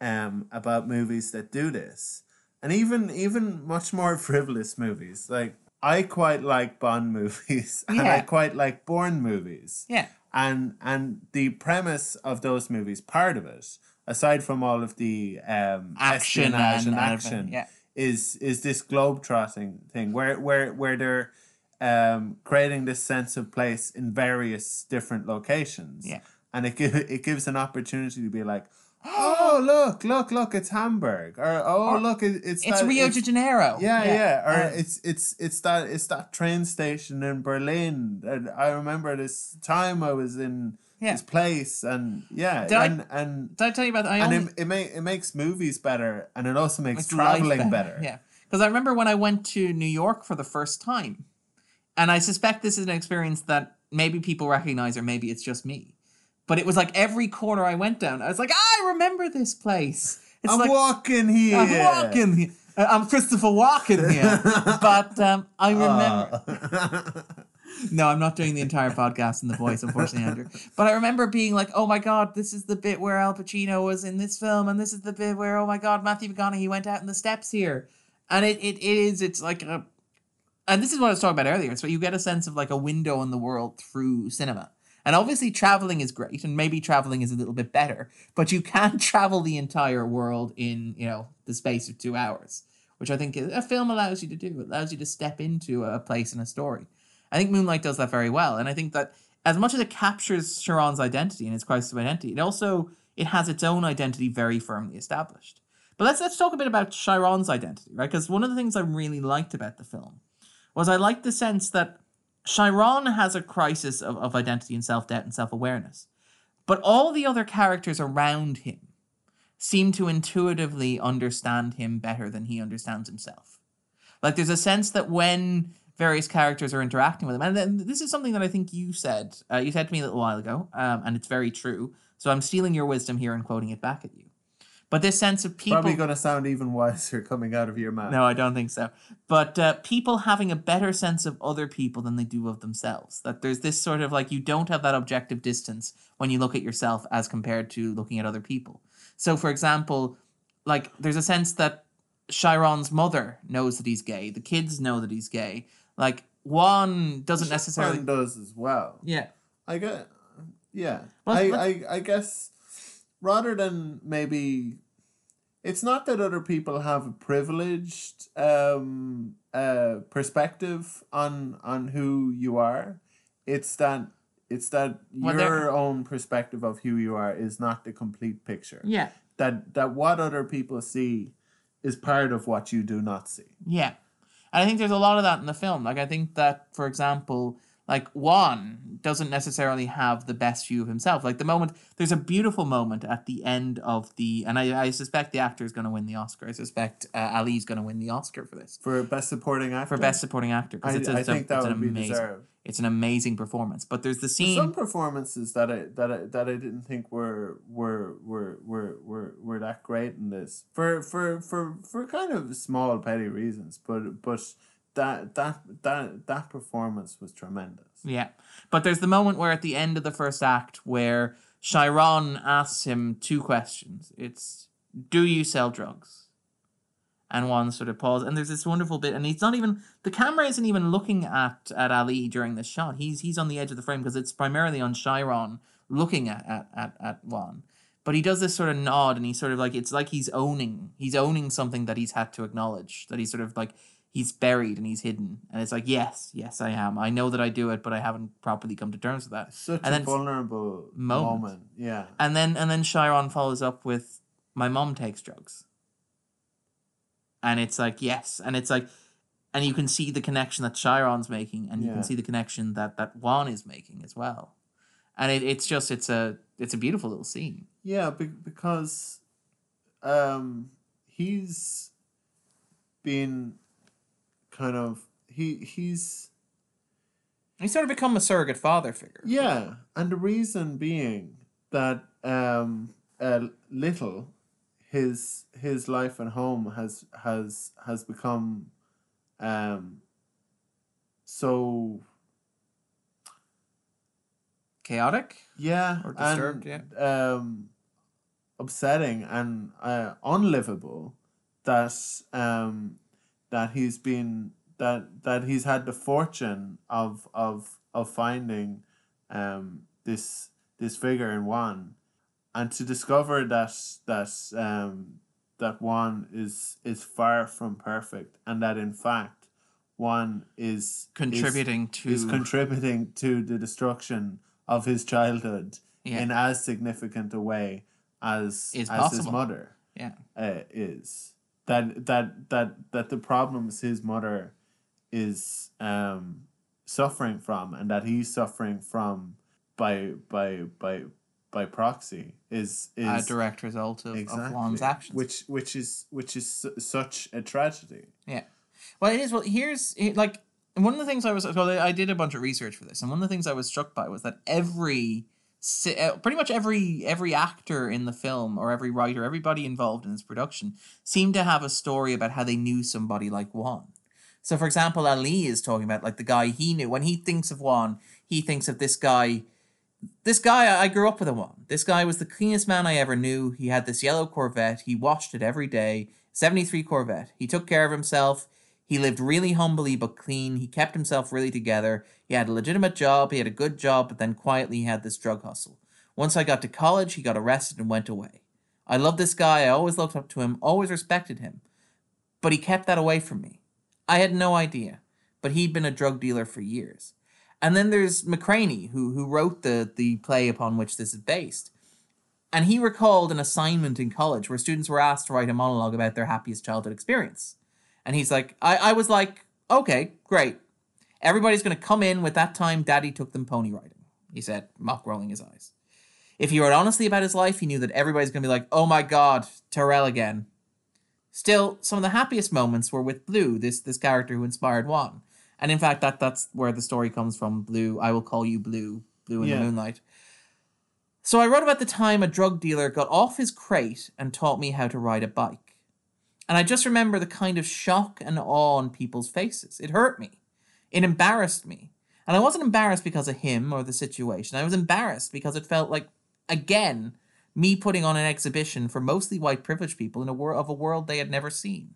um about movies that do this, and even even much more frivolous movies, like I quite like Bond movies, and I quite like Bourne movies. Yeah. And and the premise of those movies, part of it, aside from all of the um, action espionage and, and action, yeah. is is this globe trotting thing where where where they're um creating this sense of place in various different locations. Yeah. And it give, it gives an opportunity to be like, oh look, look, look, it's Hamburg, or oh Or look, it, it's It's that- Rio it's- de Janeiro. yeah, yeah, Or Um, it's it's it's that it's that train station in Berlin. And I remember this time I was in Yeah. this place, and yeah, Did I- and and Did I tell you about that? I and only, it it, make, it makes movies better, and it also makes Makes traveling better. Yeah, because I remember when I went to New York for the first time, and I suspect this is an experience that maybe people recognize, or maybe it's just me. But it was like every corner I went down, I was like, I remember this place. It's I'm like walking here. I'm walking here. Uh, I'm Christopher Walking here. but um, I remember. Uh, No, I'm not doing the entire podcast in the voice, unfortunately, Andrew. But I remember being like, "Oh my god, this is the bit where Al Pacino was in this film, and this is the bit where, oh my god, Matthew McConaughey went out in the steps here." And it, it, it is, it's like a, and this is what I was talking about earlier. So you get a sense of like a window on the world through cinema. And obviously, traveling is great, and maybe traveling is a little bit better. But you can't travel the entire world in you know the space of two hours, which I think a film allows you to do. It allows you to step into a place and a story. I think Moonlight does that very well, and I think that as much as it captures Chiron's identity and his crisis of identity, it also it has its own identity very firmly established. But let's let's talk a bit about Chiron's identity, right? Because one of the things I really liked about the film was I liked the sense that Chiron has a crisis of, of identity and self doubt and self awareness, but all the other characters around him seem to intuitively understand him better than he understands himself. Like there's a sense that when various characters are interacting with him, and then this is something that I think you said, uh, you said to me a little while ago, um, and it's very true. So I'm stealing your wisdom here and quoting it back at you. But this sense of people. Probably going to sound even wiser coming out of your mouth. No, I don't think so. But uh, people having a better sense of other people than they do of themselves. That there's this sort of like you don't have that objective distance when you look at yourself as compared to looking at other people. So, for example, like there's a sense that Chiron's mother knows that he's gay. The kids know that he's gay. Like Juan doesn't necessarily. Does as well. Yeah. I get, yeah. Well, I, I, I guess rather than maybe, it's not that other people have a privileged um, uh, perspective on on who you are. It's that it's that Well, your own perspective of who you are is not the complete picture. Yeah. That that what other people see is part of what you do not see. Yeah. And I think there's a lot of that in the film. Like I think that, for example, like Juan doesn't necessarily have the best view of himself. Like the moment there's a beautiful moment at the end of the and I, I suspect the actor is gonna win the Oscar. I suspect uh, Ali's gonna win the Oscar for this. For best supporting actor, For best supporting actor. Because it's, a- I think that an be amazing deserved. it's an amazing performance. But there's the There's scene some performances that I that I that I didn't think were were were were were, were that great in this for for for for kind of small petty reasons, but but that that that that performance was tremendous. Yeah. But there's the moment where at the end of the first act where Chiron asks him two questions. It's do you sell drugs? And Juan sort of pause and there's this wonderful bit and he's not even the camera isn't even looking at at Ali during this shot. He's he's on the edge of the frame because it's primarily on Chiron looking at at at, at Juan. But he does this sort of nod and he's sort of like it's like he's owning he's owning something that he's had to acknowledge. That he's sort of like he's buried and he's hidden. And it's like, yes, yes, I am. I know that I do it, but I haven't properly come to terms with that. Such And a vulnerable Moment. moment. Yeah. And then and then Chiron follows up with my mom takes drugs. And it's like, yes. And it's like and you can see the connection that Chiron's making, and you Yeah. can see the connection that that Juan is making as well. And it, it's just it's a it's a beautiful little scene. Yeah, be- because um he's been kind of he he's he sort of become a surrogate father figure. Yeah, and the reason being that um, uh, little his his life at home has has has become um, so Chaotic? yeah Or disturbed, and, um, upsetting and uh, unlivable that um, that he's been that that he's had the fortune of of of finding um, this this figure in Juan and to discover that that um, that Juan is is far from perfect, and that in fact Juan is Contributing is, to is contributing to the destruction of his childhood Yeah. in as significant a way as Is as his mother yeah. uh, is that that that that the problems his mother is um suffering from and that he's suffering from by by by by proxy is is a direct result of, of Juan's actions. which which is which is su- such a tragedy Yeah. Well, it is. Well, here's like one of the things I was. Well, I did a bunch of research for this, and one of the things I was struck by was that every, Uh, pretty much every every actor in the film or every writer, everybody involved in this production, seemed to have a story about how they knew somebody like Juan. So, for example, Ali is talking about like the guy he knew. When he thinks of Juan, he thinks of this guy. This guy, I grew up with a Juan. This guy was the cleanest man I ever knew. He had this yellow Corvette. He washed it every day. 73 Corvette. He took care of himself. He lived really humbly but clean. He kept himself really together. He had a legitimate job. He had a good job, but then quietly he had this drug hustle. Once I got to college, he got arrested and went away. I love this guy. I always looked up to him, always respected him. But he kept that away from me. I had no idea. But he'd been a drug dealer for years. And then there's McCraney, who who wrote the the play upon which this is based. And he recalled an assignment in college where students were asked to write a monologue about their happiest childhood experience. And he's like, I, I was like, okay, great. Everybody's going to come in with that time daddy took them pony riding, he said, mock rolling his eyes. If he wrote honestly about his life, he knew that everybody's going to be like, oh my god, Tarell again. Still, some of the happiest moments were with Blue, this this character who inspired Juan. And in fact, that that's where the story comes from. Blue, I will call you Blue, Blue in Yeah. the moonlight. So I wrote about the time a drug dealer got off his crate and taught me how to ride a bike. And I just remember the kind of shock and awe on people's faces. It hurt me. It embarrassed me. And I wasn't embarrassed because of him or the situation. I was embarrassed because it felt like, again, me putting on an exhibition for mostly white privileged people in a world of a world they had never seen.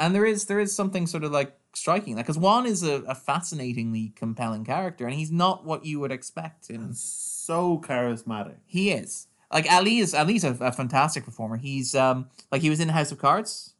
And there is there is something sort of like striking that because Juan is a, a fascinatingly compelling character, and he's not what you would expect in so charismatic he is. Like Ali is Ali's a, a fantastic performer. He's um like he was in House of Cards.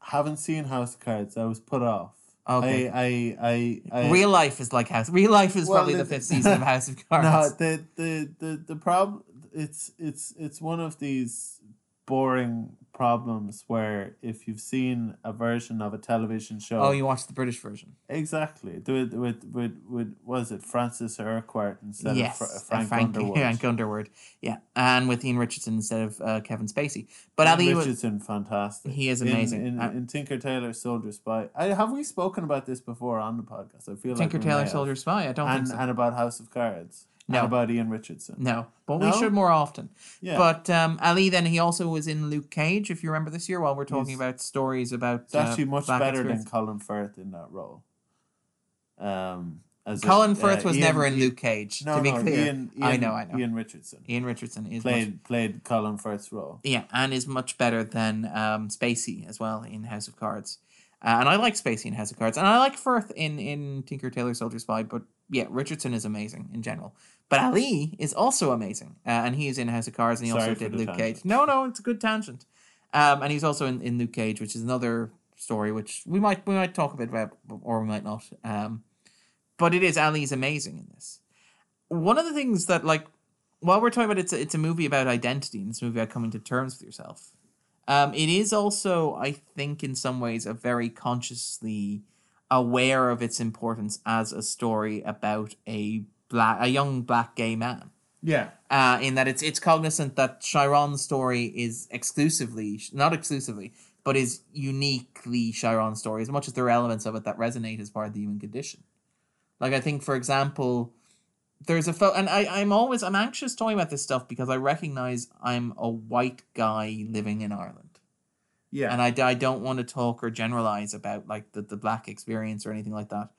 haven't seen House of Cards I was put off Okay. I I I, I Real life is like House. Real life is Well, probably the the- fifth season of House of Cards. No, the the the the problem it's it's it's one of these boring problems where if you've seen a version of a television show oh, you watched the British version. exactly with with with with was it Francis Urquhart instead yes, of Fra- uh, Frank, Frank Underwood Frank Underwood. Yeah, and with Ian Richardson instead of uh, Kevin Spacey. But Ian Ali was Richardson fantastic He is amazing. in, Uh, in, Tinker Tailor Soldier Spy I have we spoken about this before on the podcast I feel Tinker like may Tailor. Soldier Spy. I don't and think so. and about House of Cards No. and about Ian Richardson no, but we should more often. yeah But um, Ali, then he also was in Luke Cage. If you remember this year, while we're talking He's- about stories about It's actually uh, much better experience. than Colin Firth in that role. Um, as Colin uh, Firth was Ian- never in Luke Cage. No, to be no, clear, Ian, Ian, I know, I know. Ian Richardson Ian Richardson is much, played played Colin Firth's role. yeah, and is much better than um, Spacey as well in House of Cards. Uh, and I like Spacey in House of Cards, and I like Firth in in Tinker Tailor Soldier Spy. But yeah, Richardson is amazing in general. But Ali is also amazing, uh, and he is in House of Cards, and he Sorry also did Luke tangent. Cage. No, no, it's a good tangent. Um, and he's also in, in Luke Cage, which is another story which we might we might talk a bit about, or we might not. Um, but it is Ali's amazing in this. One of the things that like while we're talking about it's a, it's a movie about identity and it's a movie about coming to terms with yourself. Um, it is also, I think, in some ways, a very consciously aware of its importance as a story about a black, a young black gay man. Yeah, Uh, in that it's it's cognizant that Chiron's story is exclusively, not exclusively, but is uniquely Chiron's story, as much as there are elements of it that resonate as part of the human condition. Like I think, for example, there's a pho- and I I'm always I'm anxious talking about this stuff because I recognize I'm a white guy living in Ireland, yeah, and I, I don't want to talk or generalize about like the, the black experience or anything like that.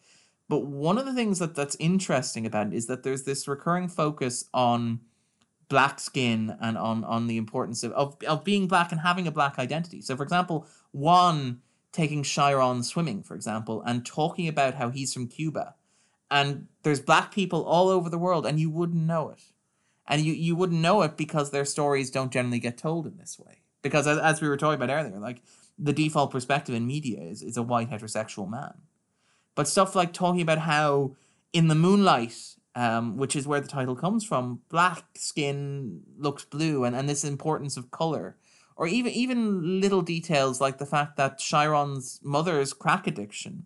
But Juan of the things that that's interesting about it is that there's this recurring focus on black skin and on on the importance of, of, of being black and having a black identity. So for example, one taking Chiron swimming, for example, and talking about how he's from Cuba. And there's black people all over the world and you wouldn't know it. And you, you wouldn't know it because their stories don't generally get told in this way. because as, as we were talking about earlier, like the default perspective in media is is a white heterosexual man, but stuff like talking about how in the moonlight. Um, which is where the title comes from. Black skin looks blue, and, and this importance of color, or even even little details like the fact that Chiron's mother's crack addiction.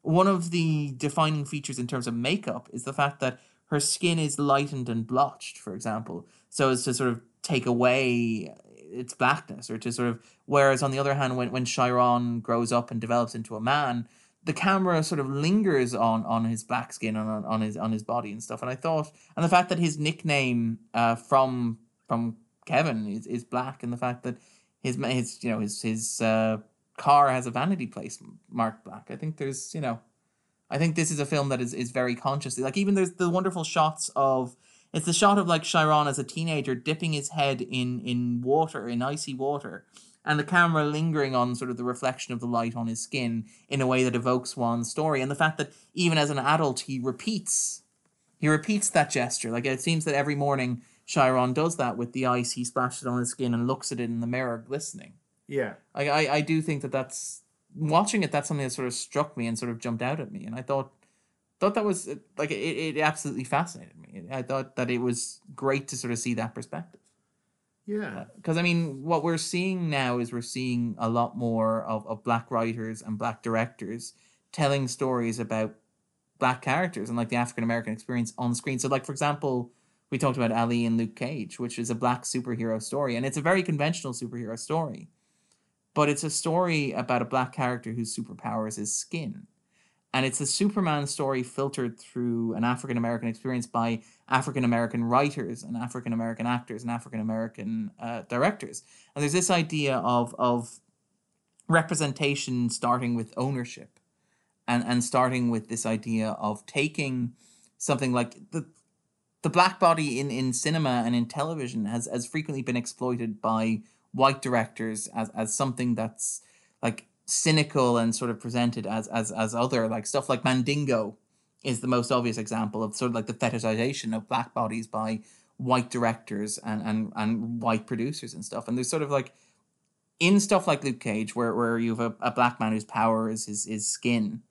One of the defining features in terms of makeup is the fact that her skin is lightened and blotched, for example, so as to sort of take away its blackness, or to sort of. Whereas on the other hand, when when Chiron grows up and develops into a man, the camera sort of lingers on on his black skin and on, on his on his body and stuff. And I thought, and the fact that his nickname uh, from from Kevin is, is black, and the fact that his his you know his his uh, car has a vanity place marked black. I think there's you know, I think this is a film that is is very consciously like even there's the wonderful shots of it's the shot of like Chiron as a teenager dipping his head in in water in icy water and the camera lingering on sort of the reflection of the light on his skin in a way that evokes Juan's story and the fact that even as an adult he repeats he repeats that gesture. Like it seems that every morning Chiron does that with the ice he splashes on his skin and looks at it in the mirror glistening. Yeah. I, I, I do think that that's watching it that's something that sort of struck me and sort of jumped out at me and I thought thought that was like it, it absolutely fascinated me. I thought that it was great to sort of see that perspective Yeah. Uh, because I mean, what we're seeing now is we're seeing a lot more of, of black writers and black directors telling stories about black characters and like the African American experience on screen. So, like for example, we talked about Ali and Luke Cage, which is a black superhero story, and it's a very conventional superhero story, but it's a story about a black character whose superpower is skin. And it's a Superman story filtered through an African American experience by African American writers and African American actors and African American uh, directors. And there's this idea of of representation starting with ownership, and and starting with this idea of taking something like the the black body in in cinema and in television has has frequently been exploited by white directors as as something that's like cynical and sort of presented as as as other like stuff like Mandingo is the most obvious example of sort of like the fetishization of black bodies by white directors and and and white producers and stuff. And there's sort of like in stuff like Luke Cage where where you have a, a black man whose power is his his skin.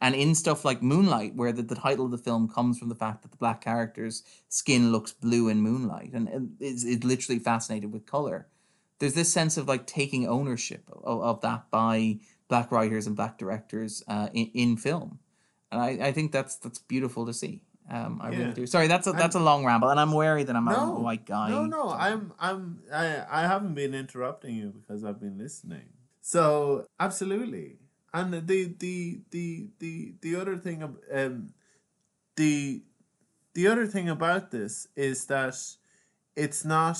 And in stuff like Moonlight, where the, the title of the film comes from the fact that the black character's skin looks blue in moonlight and is, is literally fascinated with color there's this sense of like taking ownership of, of that by black writers and black directors uh, in, in film and I, I think that's that's beautiful to see um, I Yeah. really do. Sorry, that's a that's a long ramble, and I'm wary that I'm a white guy. No, no, I'm, I'm, I, I haven't been interrupting you because I've been listening. So absolutely, and the, the, the, the, the other thing, um, the, the other thing about this is that it's not,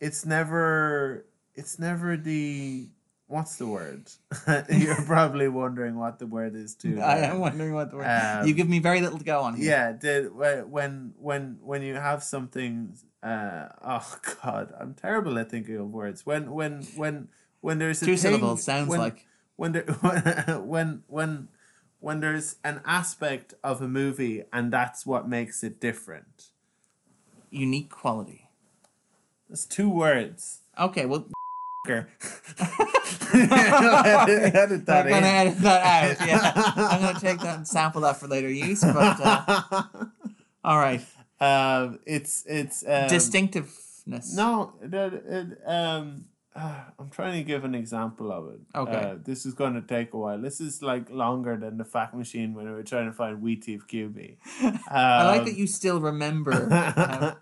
it's never, it's never the. What's the word? You're probably wondering what the word is too. I am wondering what the word. um, you give me very little to go on. Here. yeah, whe- when when when you have something uh oh god, I'm terrible at thinking of words. When when when when there's a two thing- syllables sounds when, like when there when when when there's an aspect of a movie and that's what makes it different. unique quality. That's two words. Okay, well, edit I'm gonna in. edit that out. Yeah, I'm gonna take that and sample that for later use. But uh, all right, um, it's it's um, distinctiveness. No, that it, um, uh, I'm trying to give an example of it. Okay. Uh, this is going to take a while. This is like longer than the fact machine when we were trying to find Weeteef QB. I like Um, that you still remember. how-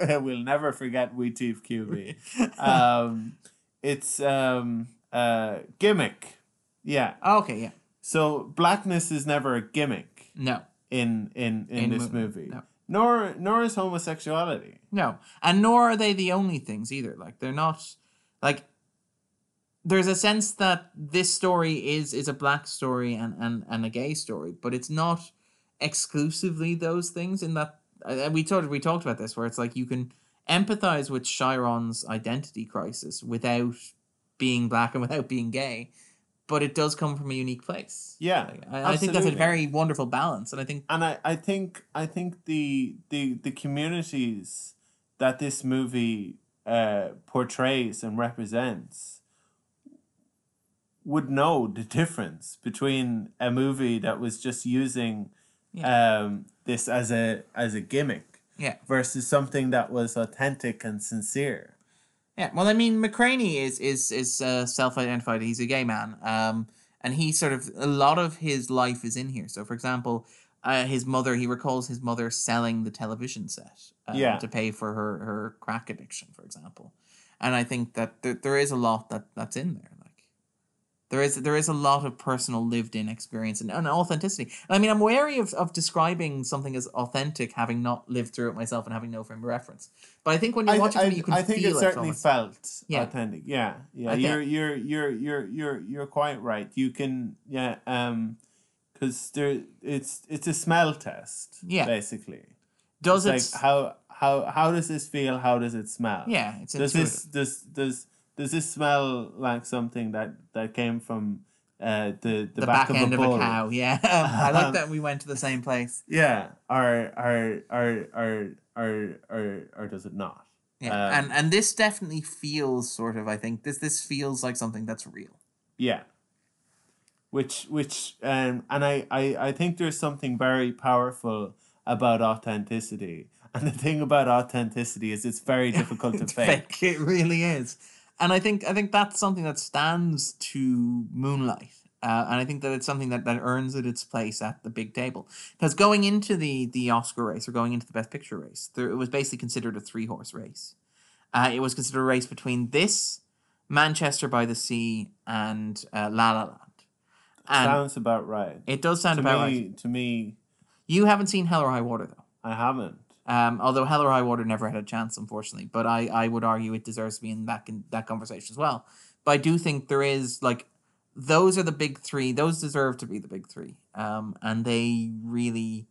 I will never forget Weeteef QB. um, it's um, uh, gimmick. Yeah. okay, yeah, So blackness is never a gimmick no, in in in, In this movie, movie. no. Nor nor is homosexuality. no, and nor are they the only things either. Like they're not like. There's a sense that this story is is a black story and and and a gay story, but it's not exclusively those things. In that, uh, we talked we talked about this, where it's like you can empathize with Chiron's identity crisis without being black and without being gay, but it does come from a unique place. Yeah, Like, I, I think that's a very wonderful balance, and I think and I, I think I think the the the communities that this movie uh, portrays and represents would know the difference between a movie that was just using um, this as a as a gimmick Yeah. versus something that was authentic and sincere. Yeah, well, I mean, McCraney is is is uh, self-identified. He's a gay man, um, and he sort of a lot of his life is in here. So, for example, uh, his mother, he recalls his mother selling the television set uh, Yeah. to pay for her her crack addiction, for example. And I think that there, there is a lot that that's in there. Like there is there is a lot of personal lived in experience and, and authenticity. I mean, I'm wary of, of describing something as authentic, having not lived through it myself and having no frame of reference. But I think when you I, watch it, I, you can I think feel it certainly almost. felt Yeah. authentic. Yeah, yeah. You're you're you're you're you're you're quite right. You can yeah um, because there it's it's a smell test. Yeah. basically. Does It's it? like how how how does this feel? How does it smell? yeah, it's Does intuitive. this does does does this smell like something that that came from uh the the, the back, back, end of of a, a, cow. Yeah, I like that we went to the same place. Yeah, or or or or or or or does it not? Yeah, Um, and and this definitely feels sort of. I think this this feels like something that's real. Yeah. Which which um and I, I I think there's something very powerful about authenticity. And the thing about authenticity is it's very difficult to fake. It really is, and I think I think that's something that stands to Moonlight. Uh, and I think that it's something that, that earns it its place at the big table. Because going into the the Oscar race or going into the Best Picture race, there, it was basically considered a three horse race. Uh, it was considered a race between this, Manchester by the Sea, and uh, La La Land. And Sounds about right. it does sound to about me right. to me You haven't seen Hell or High Water though. I haven't. Um, although Hell or High Water never had a chance, unfortunately. But I, I would argue it deserves to be in that in that conversation as well. But I do think there is like those are the big three. Those deserve to be the big three. Um, and they really,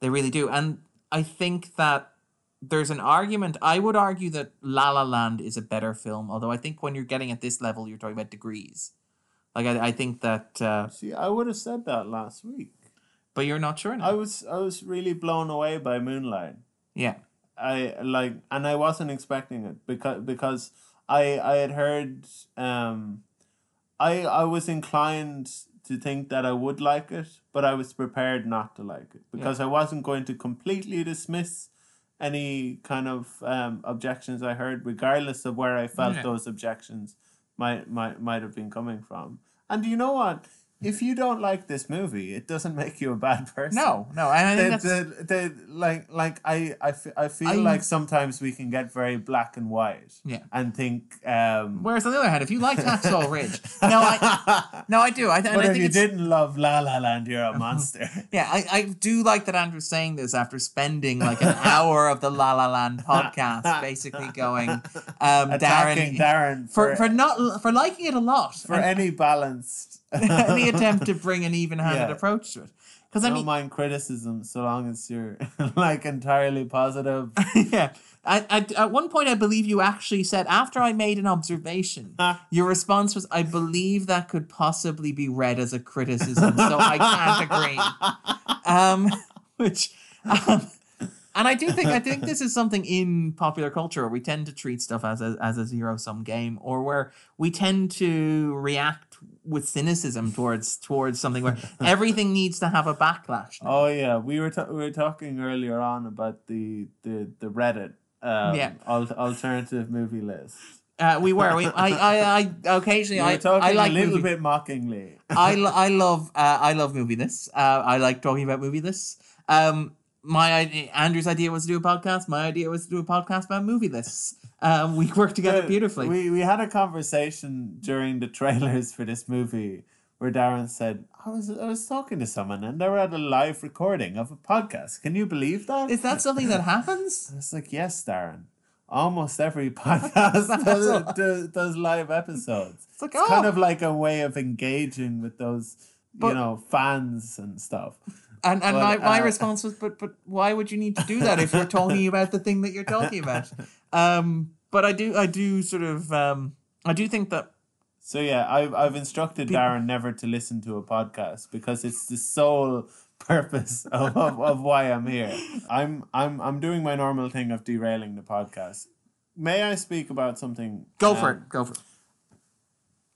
they really do. And I think that there's an argument. I would argue that La La Land is a better film. Although I think when you're getting at this level, you're talking about degrees. Like I, I think that, uh, See, I would have said that last week. but you're not sure now. I was I was really blown away by Moonlight. yeah. I like, and I wasn't expecting it because because I I had heard um, I I was inclined to think that I would like it, but I was prepared not to like it because I wasn't going to completely dismiss any kind of um, objections I heard, regardless of where I felt Yeah. those objections might might might have been coming from. And you know what? If you don't like this movie, it doesn't make you a bad person No, no. And I think the, that's, the, the, like like I I, I feel I- like sometimes we can get very black and white Yeah. and think um Whereas on the other hand, if you like Hacksaw Ridge, no, I no, I do. I, th- but I if think you didn't love La La Land you're a monster yeah, I, I do like that Andrew's saying this after spending like an hour of the La La Land podcast, basically going, um, attacking Darren, Darren for for for not for liking it a lot, for and any balanced any attempt to bring an even-handed Yeah. approach to it. Because I I don't mean, mind criticism so long as you're like entirely positive yeah. I, I, at one point, I believe you actually said, after I made an observation, your response was, I believe that could possibly be read as a criticism, so I can't agree. Um, which, um, and I do think, I think this is something in popular culture where we tend to treat stuff as a, as a zero sum game, or where we tend to react with cynicism towards towards something where everything needs to have a backlash. now. Oh yeah, we were ta- we were talking earlier on about the the the Reddit um, Yeah. al- alternative movie list. Uh, we were. We, I, I, I occasionally, I, I like a little movie- bit mockingly. I, lo- I love uh, I love movie this. Uh, I like talking about movie this. Um, my idea, Andrew's idea was to do a podcast. My idea was to do a podcast about movie lists. Um, we worked together beautifully. We we had a conversation during the trailers for this movie where Darren said, "I was I was talking to someone and they were at a live recording of a podcast. Can you believe that? Is that something that happens? It's like yes, Darren. Almost every podcast does, does, does live episodes. It's like It's oh, kind of like a way of engaging with those, But- you know, fans and stuff. And and my, my uh, response was, but but why would you need to do that if you're talking about the thing that you're talking about? Um, but I do I do sort of um, I do think that So yeah, I've I've instructed People- Darren never to listen to a podcast because it's the sole purpose of, of, of why I'm here. I'm I'm I'm doing my normal thing of derailing the podcast. may I speak about something? Go for um, it. Go for it.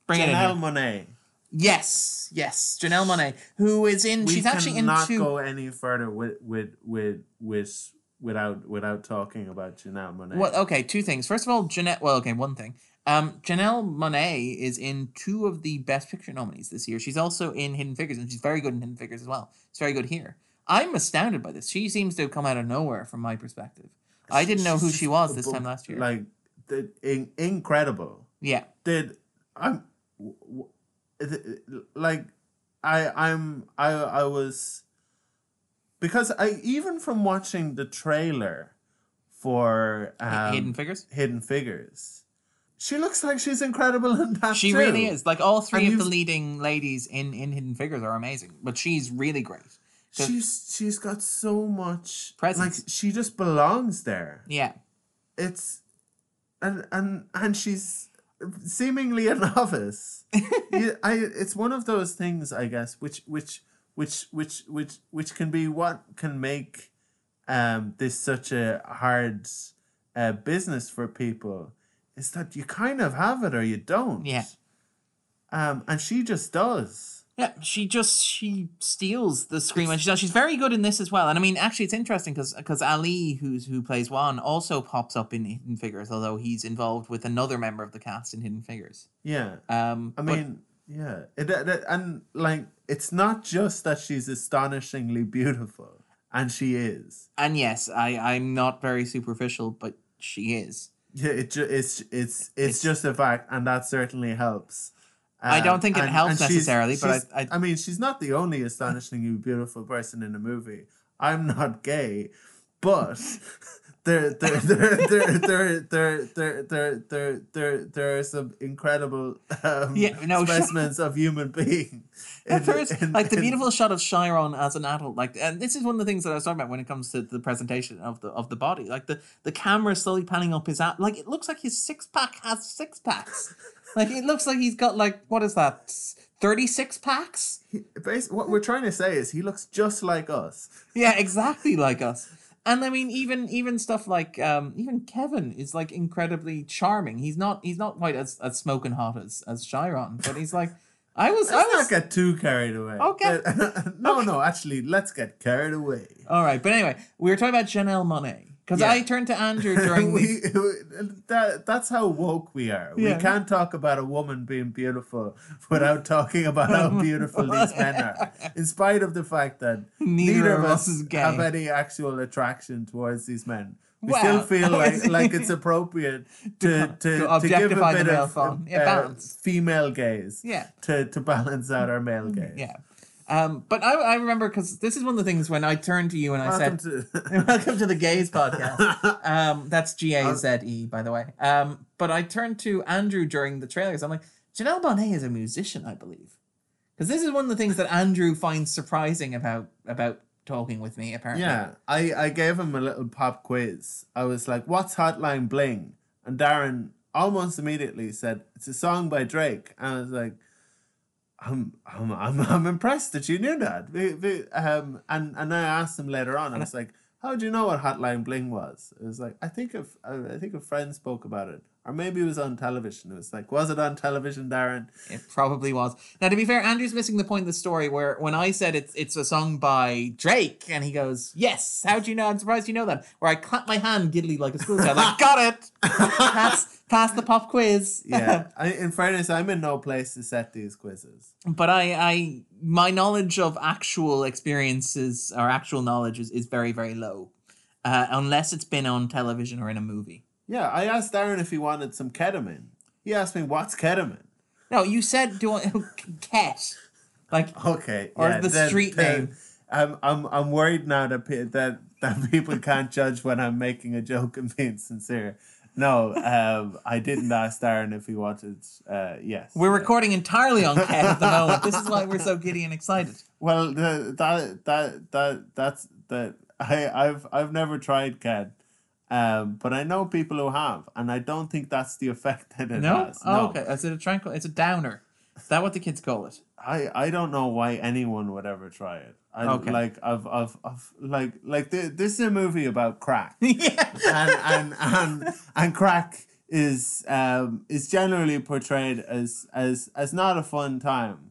Bring it in. Janelle here. Monáe. Yes, yes, Janelle Monáe, who is in. We she's actually in cannot two. go any further with with with with without without talking about Janelle Monáe. Well, okay, two things. First of all, Janelle. Well, okay, one thing. Um, Janelle Monáe is in two of the Best Picture nominees this year. She's also in Hidden Figures, and she's very good in Hidden Figures as well. She's very good here. I'm astounded by this. She seems to have come out of nowhere from my perspective. I didn't know who she was this time last year. Like, the, in, incredible. yeah, Did I'm w- w- like I I'm I I was because I even from watching the trailer for um, Hidden Figures. Hidden Figures, she looks like she's incredible in that. She too. really is. Like all three And of the leading ladies in in Hidden Figures are amazing, but she's really great. She's she's got so much Presence. Like she just belongs there. Yeah, It's and and and she's seemingly a novice. yeah, I it's one of those things I guess which which which which which which can be what can make um this such a hard uh, business for people is that you kind of have it or you don't. Yeah. Um and she just does. Yeah, she just she steals the screen when she does. She's very good in this as well. And I mean, actually, it's interesting because because Ali, who's who plays Juan, also pops up in Hidden Figures, although he's involved with another member of the cast in Hidden Figures. Yeah. Um, I but- mean, yeah, it, it- and like it's not just that she's astonishingly beautiful, and she is. and yes, I I'm not very superficial, but she is. Yeah, it ju- it's it's it's It's- just a fact, and that certainly helps. I don't um, think it helps she's- necessarily, but she's- I- I- mean, she's not the only astonishingly beautiful person in the movie. I'm not gay, but there there there there there there there there there there there are some incredible um, Yeah, no, specimens of human being. In- there is in- like the in- beautiful shot of Chiron as an adult, like, and this is one of the things that I was talking about when it comes to the presentation of the of the body. Like the the camera slowly panning up his at, like it looks like his six pack has six packs. like it looks like he's got like what is that, thirty six packs? He, what we're trying to say is he looks just like us. Yeah, exactly like us. And I mean, even even stuff like um, even Kevin is like incredibly charming. He's not he's not quite as, as smoking hot as as Chiron, but he's like I was I Let's was not get too carried away. Okay. Uh, no, no, actually, let's get carried away. All right, but anyway, we were talking about Janelle Monáe because Yeah. I turned to Andrew during we, the, that, that's how woke we are. Yeah. We can't talk about a woman being beautiful without talking about how beautiful these men are. In spite of the fact that Neither of of us us is gay. have any actual attraction towards these men. We Well, still feel like, like it's appropriate to, to, to, give a objectify the bit male of fawn. Yeah, uh, female gaze Yeah. to, to balance out our male gaze. yeah. Um, but I, I remember because this is one of the things when I turned to you and I Welcome said, to "Welcome to the Gaze Podcast." Um, that's G A Z E, by the way. Um, but I turned to Andrew during the trailers. I'm like, Janelle Monáe is a musician, I believe, because this is one of the things that Andrew finds surprising about about talking with me. Apparently, Yeah, I, I gave him a little pop quiz. I was like, "What's Hotline Bling?" And Darren almost immediately said, "It's a song by Drake." And I was like, "I'm I'm I'm, I'm impressed that you knew that." Um, and and I asked him later on. I was like, "How do you know what Hotline Bling was?" It was like, "I think if I think a friend spoke about it, or maybe it was on television." It was like, "Was it on television, Darren?" It probably was. Now, to be fair, Andrew's missing the point of the story where when I said it's it's a song by Drake, and he goes, "Yes, how'd you know? I'm surprised you know that." Where I clap my hand giddily like a schoolchild, like, "Got it! pass, pass the pop quiz." Yeah. I, in fairness, I'm in no place to set these quizzes. but I, I, my knowledge of actual experiences or actual knowledge is, is very, very low, uh, unless it's been on television or in a movie. Yeah, I asked Darren if he wanted some ketamine. He asked me, "What's ketamine?" No, you said do I, ket, like Okay, Or yeah, the then- street then name. I'm I'm I'm worried now that that that people can't judge when I'm making a joke and being sincere. No, um, I didn't ask Darren if he wanted. Uh, yes, we're recording entirely on ket at the moment. This is why we're so giddy and excited. Well, the, that that that that's that. I I've I've never tried CAD, um, but I know people who have, and I don't think that's the effect that it No? has. Oh, okay. Is it a tranquil? It's a downer. Is that what the kids call it? I I don't know why anyone would ever try it. I, Okay. Like I've I've, I've like like th- this is a movie about crack. yeah. and and and and crack is um is generally portrayed as as as not a fun time,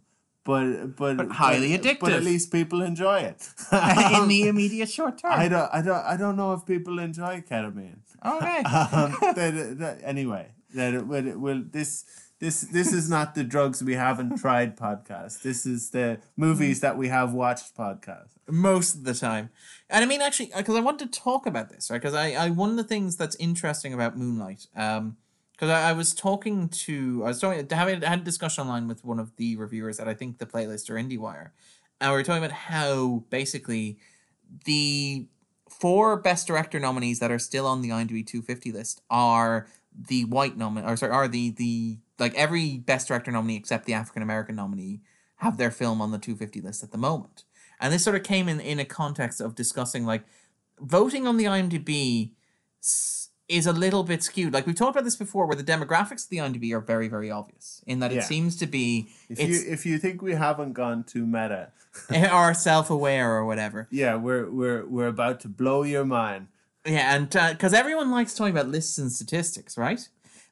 but but, But highly But at least people enjoy it. In the immediate short term. I don't I don't I don't know if people enjoy ketamine. okay. Um, that, that, anyway, that it will it will this. This this is not the drugs we haven't tried podcast. This is the movies that we have watched podcast. most of the time. And I mean, actually, because I want to talk about this, right? Because I, I, one of the things that's interesting about Moonlight, um, because I, I was talking to, I was talking, having I had a discussion online with one of the reviewers at I think the playlist or IndieWire, and we were talking about how basically the four best director nominees that are still on the IMDb 250 list are the white nominee, or sorry, are the the like every best director nominee except the African American nominee have their film on the 250 list at the moment. And this sort of came in in a context of discussing like voting on the IMDb is a little bit skewed. Like we've talked about this before, where the demographics of the IMDb are very, very obvious in that it Yeah. seems to be If it's you if you think we haven't gone too meta, eh, or self-aware or whatever. yeah, we're we're we're about to blow your mind. Yeah, and uh, because everyone likes talking about lists and statistics, right?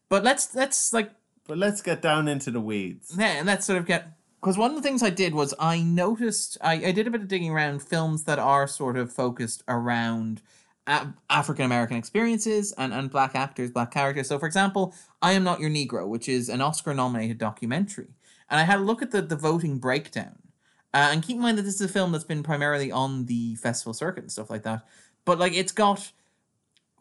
But let's let's like But let's get down into the weeds. Yeah, and let's sort of get because one of the things I did was I noticed I, I did a bit of digging around films that are sort of focused around African American experiences and, and black actors, black characters. So, for example, I Am Not Your Negro, which is an Oscar nominated documentary. And I had a look at the, the voting breakdown. Uh, and keep in mind that this is a film that's been primarily on the festival circuit and stuff like that. But, like, it's got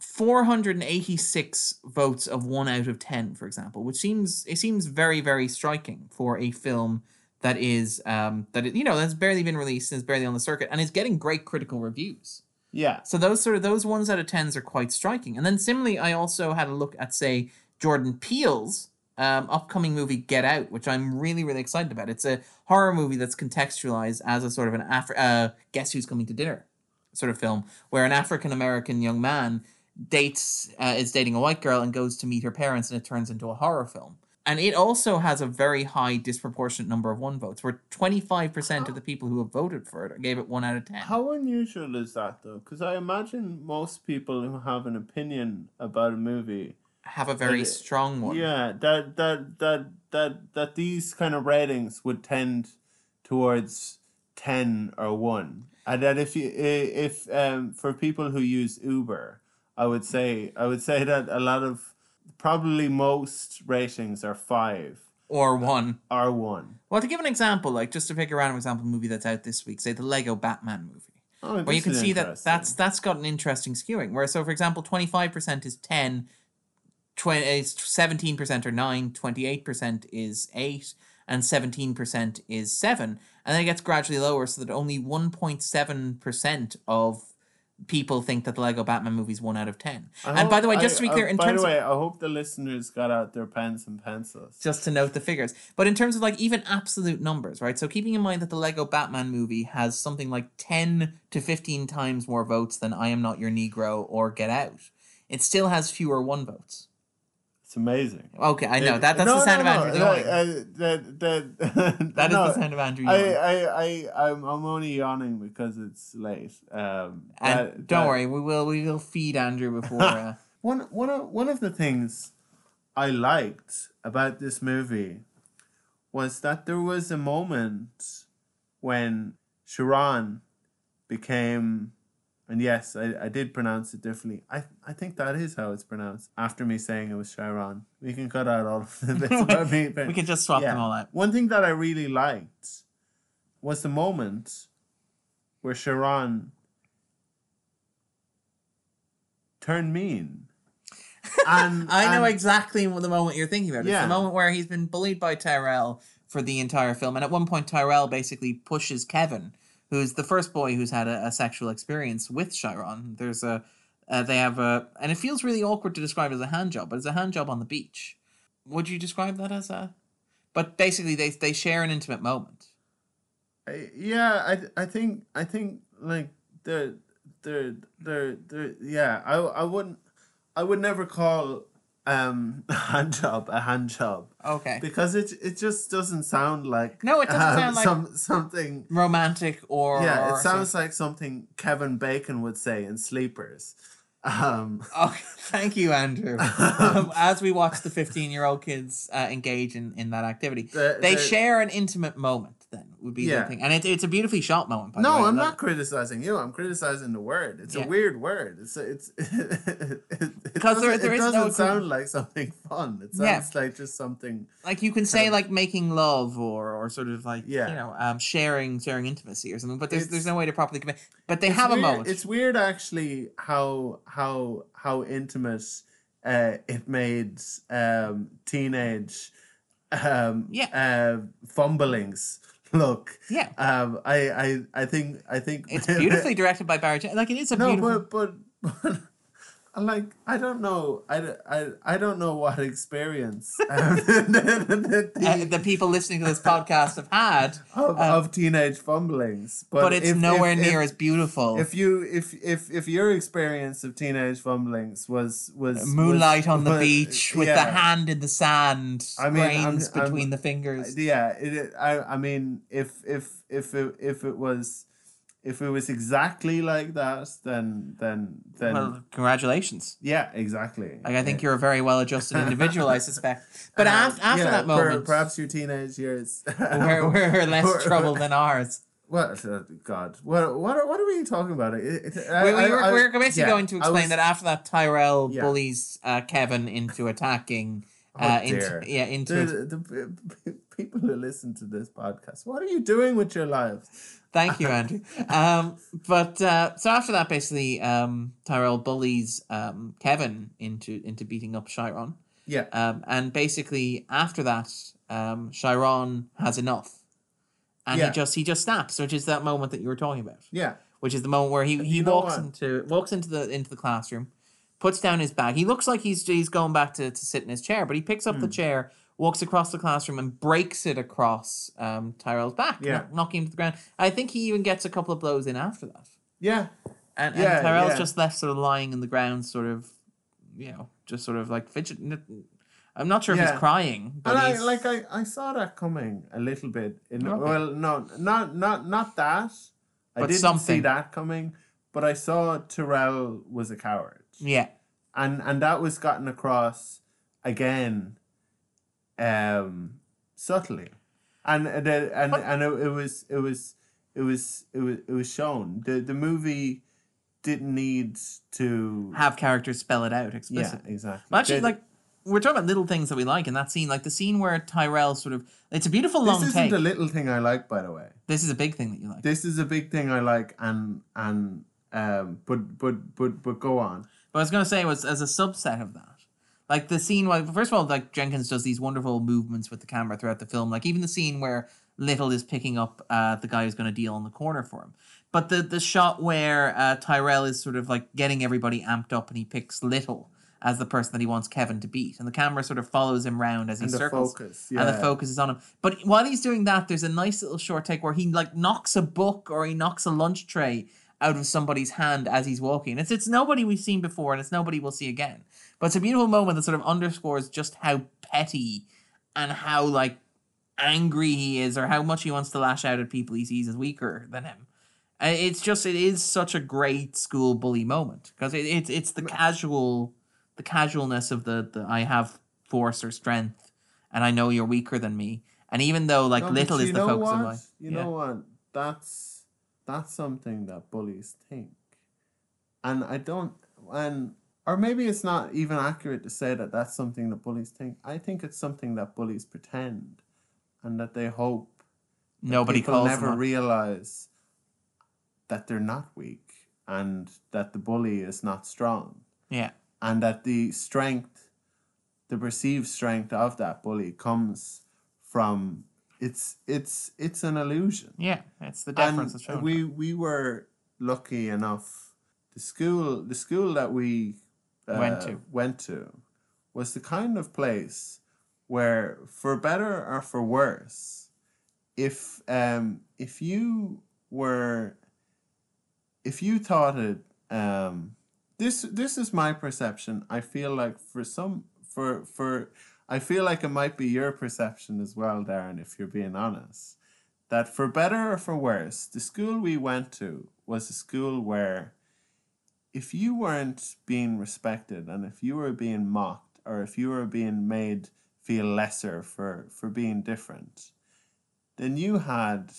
486 votes of 1 out of 10 for example which seems it seems very very striking for a film that is um that it, you know that's barely been released and is barely on the circuit and is getting great critical reviews Yeah, so those sort of those ones out of 10s are quite striking. And then similarly i also had a look at say jordan peele's um, upcoming movie get out which i'm really really excited about. It's a horror movie that's contextualized as a sort of an Afri- uh, guess who's coming to dinner sort of film where an african american young man dates uh, is dating a white girl and goes to meet her parents and it turns into a horror film and it also has a very high disproportionate number of one votes where 25% of the people who have voted for it gave it 1 out of 10 how unusual is that though? Because I imagine most people who have an opinion about a movie, have a very strong one. Yeah, that that that that that these kind of ratings would tend towards ten or one, and that if you if um for people who use Uber, I would say I would say that a lot of probably most ratings are five or 1 or one. well to give an example like just to pick a random example movie that's out this week say the lego batman movie Oh, where you can see that that's that's got an interesting skewing. Where so for example, twenty five percent is 10, 20, seventeen percent or 9, 28 percent is eight, and seventeen percent is seven, and then it gets gradually lower so that only one point seven percent of people think that the Lego Batman movie is one out of ten. I and by the way, just I- to be uh, clear, in terms of by terms the of way, I hope the listeners got out their pens and pencils. just to note the figures. But in terms of like even absolute numbers, right? So keeping in mind that the Lego Batman movie has something like 10 to 15 times more votes than I Am Not Your Negro or Get Out, it still has fewer one votes. It's amazing. Okay, I know. It- That, that's no, the sound no, of Andrew no, uh, that, that, That is no, the sound of Andrew I, yawning. I, I, I'm, I'm only yawning because it's late. Um, and that- don't that- worry, we will we will feed Andrew before. Uh, One, one, of, one of the things I liked about this movie was that there was a moment when Sharon became, and yes, I, I did pronounce it differently. I, I think that is how it's pronounced. After me saying it was Sharon, we can cut out all of the bits about me. but- we can just swap them all out. One thing that I really liked was the moment where Sharon turned mean. And I know and- exactly what the moment you're thinking about. It's Yeah. the moment where he's been bullied by Tyrell for the entire film, and at one point Tyrell basically pushes Kevin, who's the first boy who's had a, a sexual experience with Chiron. There's a, uh, they have a, and it feels really awkward to describe as a hand job, but it's a hand job on the beach. Would you describe that as a? But basically, they they share an intimate moment. I- yeah, I I think I think like the the the the yeah, I I wouldn't I would never call um hand job a hand job Okay. because it it just doesn't sound like No, it doesn't um, sound like- some something Romantic or yeah it sounds like something Kevin Bacon would say in Sleepers um Okay, thank you, Andrew. um, as we watch the 15 year old kids uh, engage in, in that activity, The- they the- share an intimate moment, then, would be Yeah. the thing. And it, it's a beautifully shot moment, by the no. I'm not criticizing you. I'm criticizing the word. It's Yeah. a weird word. It's a, it's it, Because there- doesn't- there it is doesn't equi- sound like something fun. It Yeah. sounds like just something. Like you can say of- like making love or or sort of like Yeah. you know um sharing sharing intimacy or something, but there's there's no way to properly commit. But they have weird, a moment. It's weird actually how how how intimate uh, it made um, teenage um, Yeah. uh, fumblings look. yeah, Um, I, I I think I think it's beautifully directed by Barry. Like it is a no, beautiful. but but. but like I don't know, I, I, I don't know what experience um, the, the- uh, the people listening to this podcast have had, of, uh, of teenage fumblings, but, but, it's if- nowhere if- near if- as beautiful. if you if if if your experience of teenage fumblings was was Moonlight was- on the was- beach with the hand in the sand, I mean, I'm- grains I'm- between the fingers. yeah it- I I mean if if if it, if it was if it was exactly like that then then then well, congratulations. yeah exactly Like I think Yeah. you're a very well-adjusted individual, I suspect. But Um, af- after yeah, that per- moment, perhaps your teenage years we're, we're less trouble than ours. What uh, God? What what are, what are we talking about? It, it, We, I- we, I- were, I- we were basically yeah, going to explain was- that after that, Tyrell bullies uh, Kevin into attacking. Oh, Uh, into, yeah, into The, the, the people who listen to this podcast, what are you doing with your lives? Thank you, Andrew. Um, but uh, so after that, basically, um, Tyrell bullies um, Kevin into into beating up Chiron. Yeah, Um, and basically, after that, um, Chiron has enough, and Yeah. he just he just snaps, which is that moment that you were talking about, yeah, which is the moment where he, he you walks into walks into the into the classroom, puts down his bag. He looks like he's he's going back to, to sit in his chair, but he picks up the Hmm. chair, walks across the classroom, and breaks it across um, Tyrell's back, Yeah. knock- knocking him to the ground. I think he even gets a couple of blows in after that. yeah, And, Yeah, and Tyrell's yeah. just left sort of lying in the ground, sort of, you know, just sort of like fidgeting. I'm not sure if he's crying, but and I like I, I saw that coming a little bit. In Okay. well, no, not not not that. I But didn't see that coming, but I saw Terrell was a coward. yeah, and and that was gotten across again um subtly and and and, and, and it, it was it was it was it was it was shown the the movie didn't need to have characters spell it out yeah explicitly. exactly Well, actually, The- like we're talking about little things that we like in that scene, like the scene where Tyrell sort of. It's a beautiful this long isn't take. a little thing I like by the way this is a big thing that you like. this is a big thing I like and and um but but but but go on But I was going to say was as a subset of that, like the scene. Well, first of all, like Jenkins does these wonderful movements with the camera throughout the film. Like even the scene where Little is picking up uh, the guy who's going to deal in the corner for him. But the the shot where uh, Tyrell is sort of like getting everybody amped up, and he picks Little as the person that he wants Kevin to beat, and the camera sort of follows him round as he and the circles focus and the focus is on him. But while he's doing that, there's a nice little short take where he like knocks a book or he knocks a lunch tray out of somebody's hand as he's walking. It's it's nobody we've seen before, and it's nobody we'll see again. But it's a beautiful moment that sort of underscores just how petty and how like angry he is, or how much he wants to lash out at people he sees as weaker than him. Uh, It's just it is such a great school bully moment because it, it's it's the casual, the casualness of the the I have force or strength, and I know you're weaker than me. And even though like No, little is the focus what? of my You yeah. know what? That's that's something that bullies think, and I don't. And or maybe it's not even accurate to say that that's something that bullies think. I think it's something that bullies pretend, and that they hope that nobody people calls never them realize that they're not weak and that the bully is not strong yeah and that the strength, the perceived strength of that bully comes from it's it's it's an illusion. yeah it's the deference And we we were lucky enough. The school the school that we uh, Went to. went to was the kind of place where, for better or for worse, if um if you were if you thought it um this this is my perception i feel like for some for for I feel like it might be your perception as well, Darren, if you're being honest, that for better or for worse, the school we went to was a school where if you weren't being respected and if you were being mocked or if you were being made feel lesser for, for being different, then you had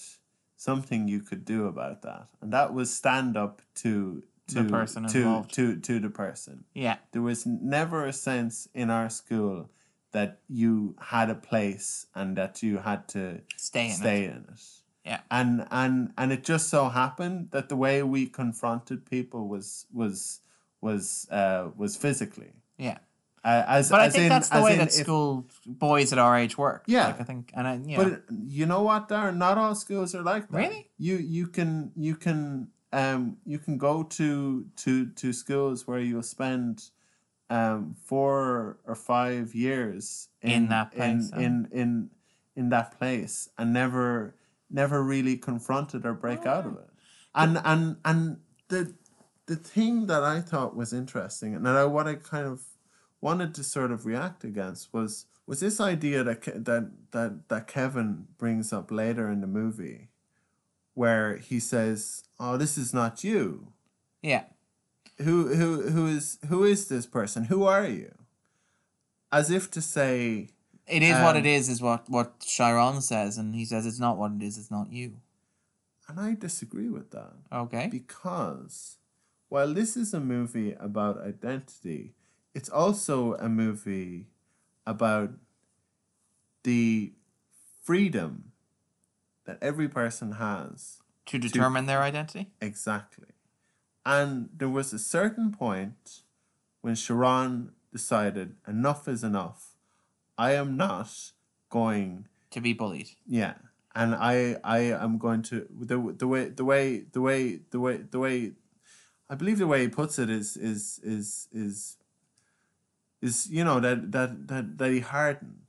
something you could do about that. And that was stand up to to The person to, involved. to to the person. Yeah. There was never a sense in our school that you had a place and that you had to Stay in stay it. in it. Yeah. And and and it just so happened that the way we confronted people was was was uh was physically. Yeah. Uh, as But I as think in- that's the way in that if- school boys at our age work. Yeah. Like, I think, and I, yeah. But you know what, Darren? Not all schools are like that. Really? You you can you can um you can go to to to schools where you'll spend um four or five years In that place, in in, in in that place and never never really confronted or break out of Oh. it. And and and the the thing that I thought was interesting and that I what I kind of wanted to sort of react against was was this idea that that that that Kevin brings up later in the movie, where he says, "Oh, this is not you. yeah. Who who who is who is this person? Who are you?" As if to say, It is what it Um, is, is what, what Chiron says. And he says it's not what it is, it's not you. and I disagree with that. Okay. because while this is a movie about identity, it's also a movie about the freedom that every person has. to determine their identity? Exactly. And there was a certain point when Sharon decided enough is enough. I am not going To be bullied. yeah, and I I am going to the the way the way the way the way the way I believe the way he puts it is is is is is you know that that that that he hardened.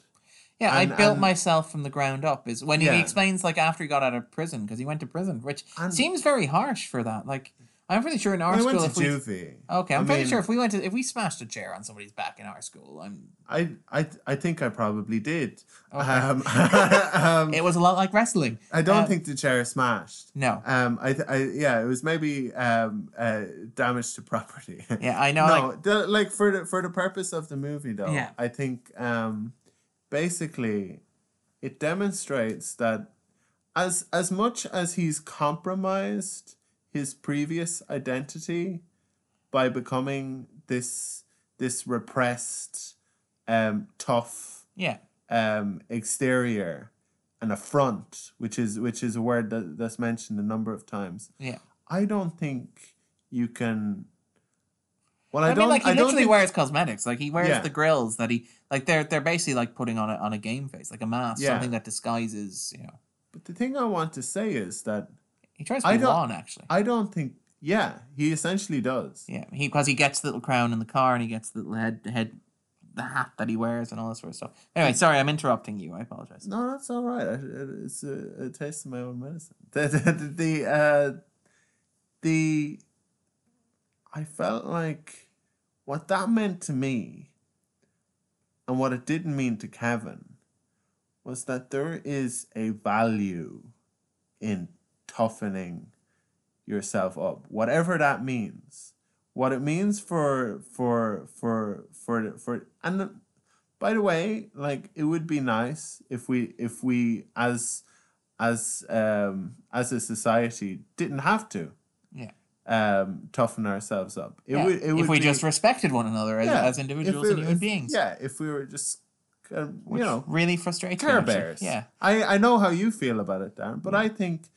Yeah, And- I built and- myself from the ground up. Is when he Yeah. explains like after he got out of prison because he went to prison, which And- seems very harsh for that. Like I'm pretty sure in our I school, went if to we juvie. okay, I'm I pretty mean, sure if we went to if we smashed a chair on somebody's back in our school, I'm I I I think I probably did. Okay. Um, um, it was a lot like wrestling. I don't um, think the chair smashed. No, Um, I, th- I yeah, it was maybe um uh damage to property. yeah, I know. no, like, the, like for the for the purpose of the movie though, Yeah. I think um basically it demonstrates that as as much as he's compromised his previous identity by becoming this this repressed um tough yeah, um exterior and a front which is which is a word that, that's mentioned a number of times yeah. I don't think you can. Well, I, I, don't. like he I don't literally think, wears cosmetics. Like he wears Yeah. the grills that he like. They're they're basically like putting on a on a game face, like a mask, Yeah. something that disguises. You know, But the thing I want to say is that he tries to I be don't- Juan actually. I don't think. Yeah, he essentially does. Yeah, he because he gets the little crown in the car and he gets the little head head the hat that he wears and all that sort of stuff. Anyway, sorry, I'm interrupting you. I apologize. No, that's all right. I, it's a, a taste of my own medicine. The the the, the, uh, the I felt like what that meant to me, and what it didn't mean to Kevin, was that there is a value in toughening yourself up, whatever that means. What it means for for for for for and by the way, like it would be nice if we if we as as um as a society didn't have to Yeah. um toughen ourselves up. It Yeah, would it would if we be- just respected one another as, yeah, as individuals it- and human if- beings. Yeah, if we were just uh, which you know really frustrates me. care bears. Yeah, I I know how you feel about it, Dan, but I think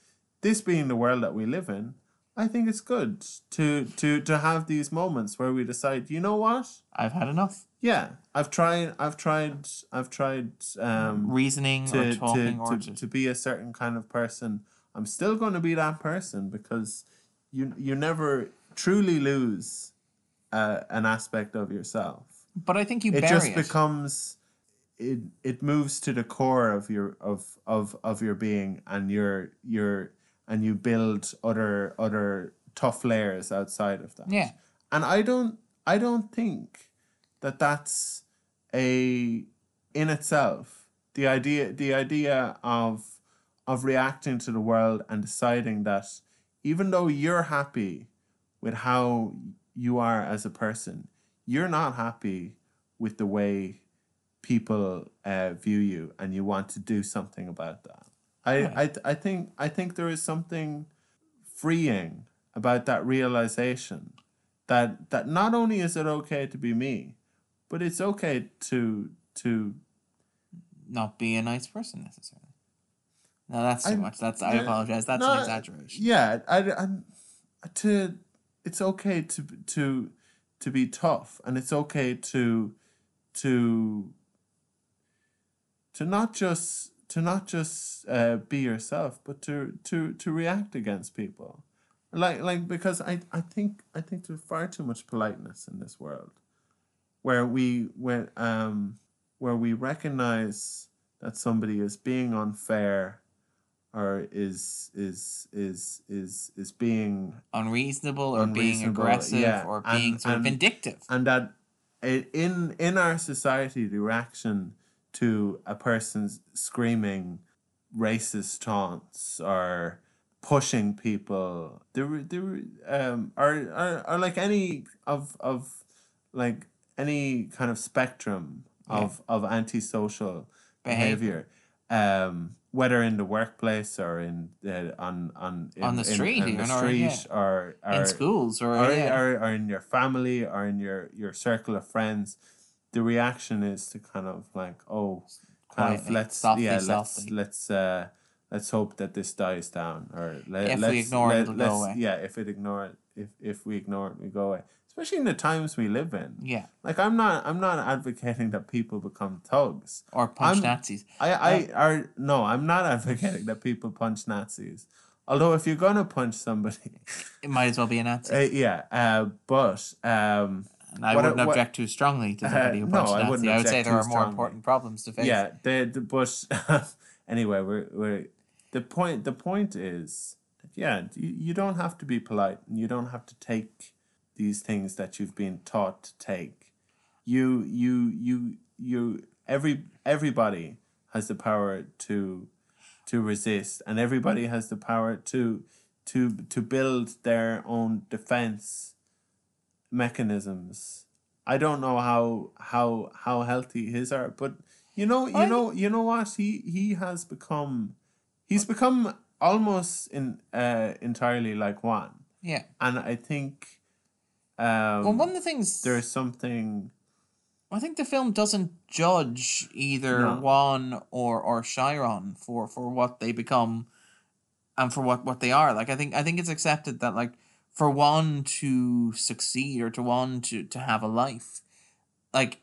this being the world that we live in, I think it's good to to to have these moments where we decide, you know what? I've had enough Yeah, I've tried. I've tried. I've tried. Um, reasoning to, or to, talking or to, to be a certain kind of person. I'm still going to be that person because you you never truly lose uh, an aspect of yourself. But I think you It just it. becomes it it moves to the core of your of of of your being and your your and you build other other tough layers outside of that. Yeah. And I don't I don't think that that's a in itself the idea the idea of of reacting to the world and deciding that even though you're happy with how you are as a person, you're not happy with the way people uh, view you, and you want to do something about that. I, I I think I think there is something freeing about that realization that that not only is it okay to be me, but it's okay to to Not be a nice person necessarily. No, that's too I- much. That's I apologize. That's no, an exaggeration. yeah I, I to it's okay to to to be tough and it's okay to to to not just to not just uh, be yourself but to to to react against people like like because i i think i think there's far too much politeness in this world where we where um where we recognize that somebody is being unfair or is is is is is being Unreasonable or being aggressive yeah, or and- being sort of and- vindictive. and that in in our society the reaction to a person screaming racist taunts or pushing people there were- there were, um are are, are like any of of like any kind of spectrum of of antisocial Behavior. behavior um whether in the workplace or in uh, on on in, On the street in the even, or- street yeah. or, or in schools or, or, yeah. or, or in your family or in your your circle of friends the reaction is to kind of like oh kind of let's softly, yeah let's softly. let's uh let's hope that this dies down or let, if let's, ignore it, let, go let's- away. yeah if it ignore it if if we ignore it we go away especially in the times we live in yeah, like i'm not i'm not advocating that people become thugs or punch I'm- Nazis. I, I are no, I'm not advocating that people punch Nazis. Although if you're gonna punch somebody, It might as well be a Nazi. uh, yeah, uh, but um, and I what- wouldn't what- object too strongly to somebody who Uh, no, I wouldn't I would say there are more strongly. important problems to face. yeah, the the but anyway, we're we're the point. The point is, that, yeah, you, you don't have to be polite, and you don't have to take these things that you've been taught to take. You you you you every everybody has the power to to resist, and everybody has the power to to to build their own defense mechanisms. I don't know how how how healthy his are, but you know you I- know you know what he he has become he's become almost in uh entirely like Juan, yeah. and I think um Well, one of the things there's something I think the film doesn't judge either No. Juan or or Chiron for for what they become and for what what they are. Like I think I think it's accepted that like for Juan to succeed or to Juan to to have a life, like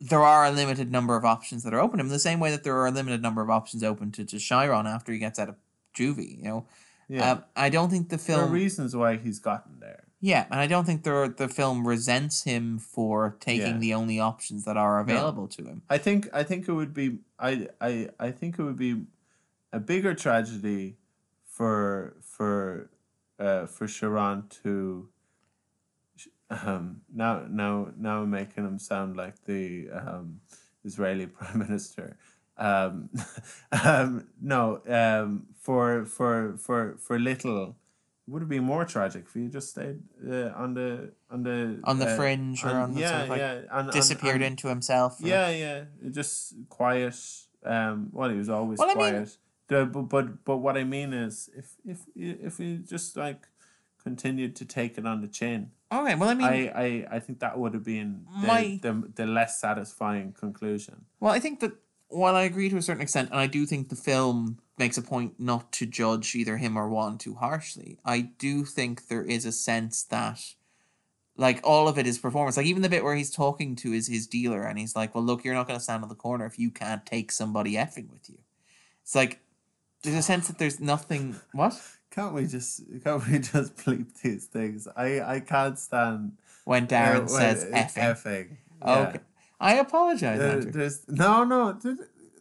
there are a limited number of options that are open to him. The same way that there are a limited number of options open to to Chiron after he gets out of juvie. You know, yeah um, I don't think the film. there are reasons why he's gotten there. Yeah, and I don't think the the film resents him for taking Yeah. the only options that are available to him. I think I think it would be I I I think it would be a bigger tragedy for for uh for Sharon to um now now now I'm making him sound like the um Israeli prime minister. Um, um no um for for for for little would have been more tragic if you just stayed uh, on the on the On the uh, fringe or on the yeah sort of like yeah and, disappeared and, into himself. or- yeah, yeah, just quiet. Um, well, he was always Well, I mean- quiet. The, but, but but what I mean is, if if if he just like continued to take it on the chin, Okay, well, I mean, I, I I think that would have been the, My- the the less satisfying conclusion. well, I think that while I agree to a certain extent, and I do think the film makes a point not to judge either him or Juan too harshly, I do think there is a sense that, like, all of it is performance. Like, even the bit where he's talking to his, his dealer and he's like, well, look, you're not going to stand on the corner if you can't take somebody effing with you. It's like, there's a sense that there's nothing. What? Can't we just can't we just bleep these things? I I can't stand When Darren uh, says when- effing. effing. Yeah. Okay. I apologize, There- Andrew. there's no no. th-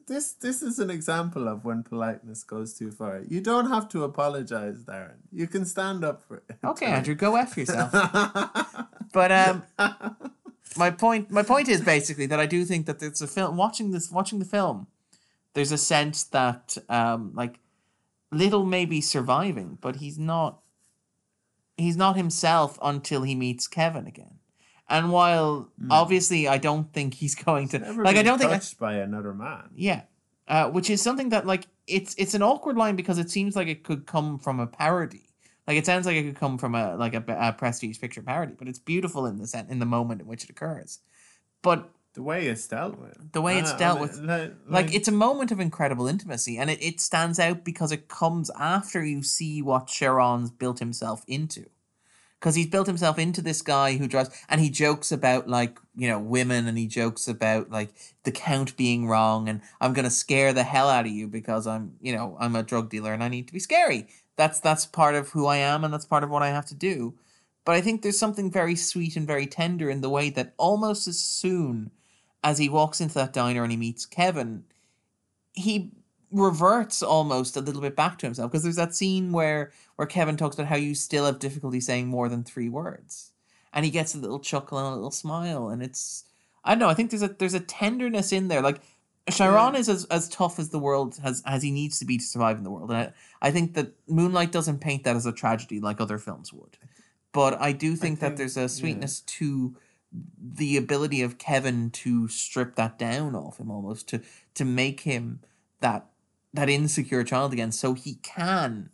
This this is an example of when politeness goes too far. You don't have to apologize, Darren. You can stand up for it. Okay, Andrew, go F yourself. But um my point my point is basically that I do think that it's a film watching this watching the film there's a sense that um like little may be surviving but he's not he's not himself until he meets Kevin again. And while obviously I don't think he's going to like I don't think touched by another man. yeah uh, which is something that like it's it's an awkward line because it seems like it could come from a parody. Like it sounds like it could come from a like a, a prestige picture parody but it's beautiful in the sen- in the moment in which it occurs. But The way it's dealt with. The way it's Uh, dealt with. Like, like it's a moment of incredible intimacy and it, it stands out because it comes after you see what Sharon's built himself into because he's built himself into this guy who drives and he jokes about like you know women and he jokes about like the count being wrong and i'm gonna scare the hell out of you because i'm you know i'm a drug dealer and i need to be scary that's that's part of who i am and that's part of what i have to do but i think there's something very sweet and very tender in the way that almost as soon as he walks into that diner and he meets kevin he reverts almost a little bit back to himself because there's that scene where where Kevin talks about how you still have difficulty saying more than three words, and he gets a little chuckle and a little smile, and it's I don't know. I think there's a there's a tenderness in there. Like Chiron is as, as tough as the world has as he needs to be to survive in the world, and I, I think that Moonlight doesn't paint that as a tragedy like other films would, but I do think, that think- there's a yeah. sweetness to the ability of Kevin to strip that down off him almost to to make him that that insecure child again so he can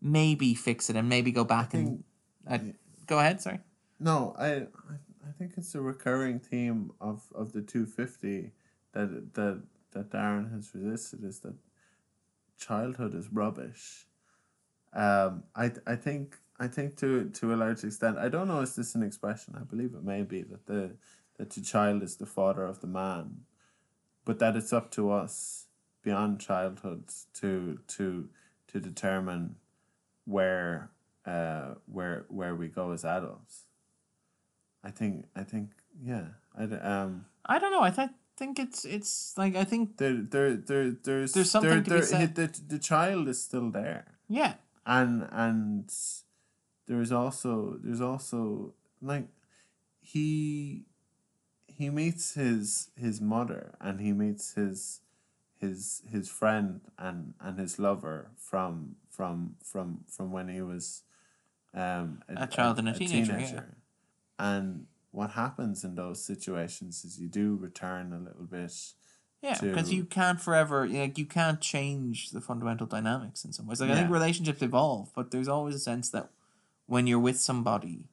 maybe fix it and maybe go back and uh, go ahead sorry No, I I think it's a recurring theme of, of the two fifty that that that Darren has resisted is that childhood is rubbish. Um, I I think I think to to a large extent I don't know is this an expression I believe it may be that the that the child is the father of the man, but that it's up to us beyond childhood to to to determine where uh where where we go as adults. I think I think yeah I um i don't know i th- think it's it's like i think there there there there's There's something there, to be there, said. The, the child is still there yeah and and there's also there's also like he he meets his his mother and he meets his his his friend and and his lover from from from from when he was um A child and a teenager, yeah. and what happens in those situations is you do return a little bit yeah because you can't forever like you can't change the fundamental dynamics in some ways. Like i think relationships evolve but there's always a sense that when you're with somebody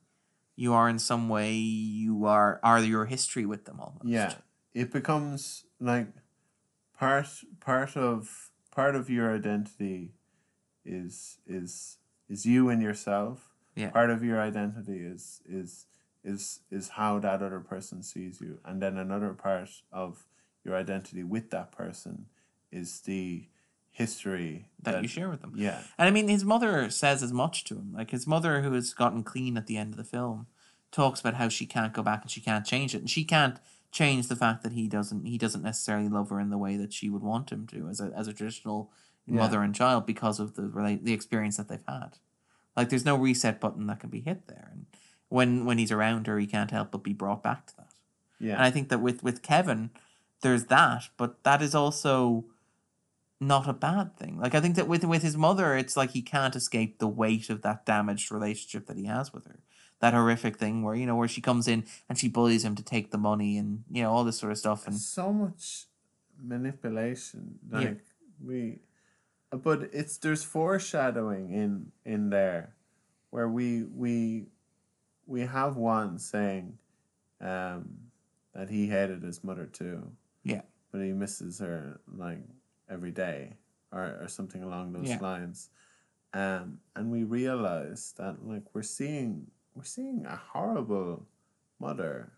you are in some way you are are your history with them almost Yeah, it becomes like part part of part of your identity is is is you and yourself. Yeah. Part of your identity is is is is how that other person sees you, and then another part of your identity with that person is the history that you share with them Yeah, And I mean, his mother says as much to him. Like his mother, who has gotten clean at the end of the film, talks about how she can't go back and she can't change it, and she can't change the fact that he doesn't he doesn't necessarily love her in the way that she would want him to as a as a traditional Yeah. mother and child because of the the experience that they've had. Like there's no reset button that can be hit there, and when when he's around her, he can't help but be brought back to that. yeah, And I think that with with Kevin, there's that, but that is also not a bad thing. Like I think that with with his mother, it's like he can't escape the weight of that damaged relationship that he has with her. That horrific thing where you know where she comes in and she bullies him to take the money and you know all this sort of stuff and so much manipulation Yeah. like we but it's there's foreshadowing in in there where we we we have Juan saying um that he hated his mother too Yeah. but he misses her like every day or, or something along those Yeah. lines. Um and we realize that like we're seeing we're seeing a horrible mother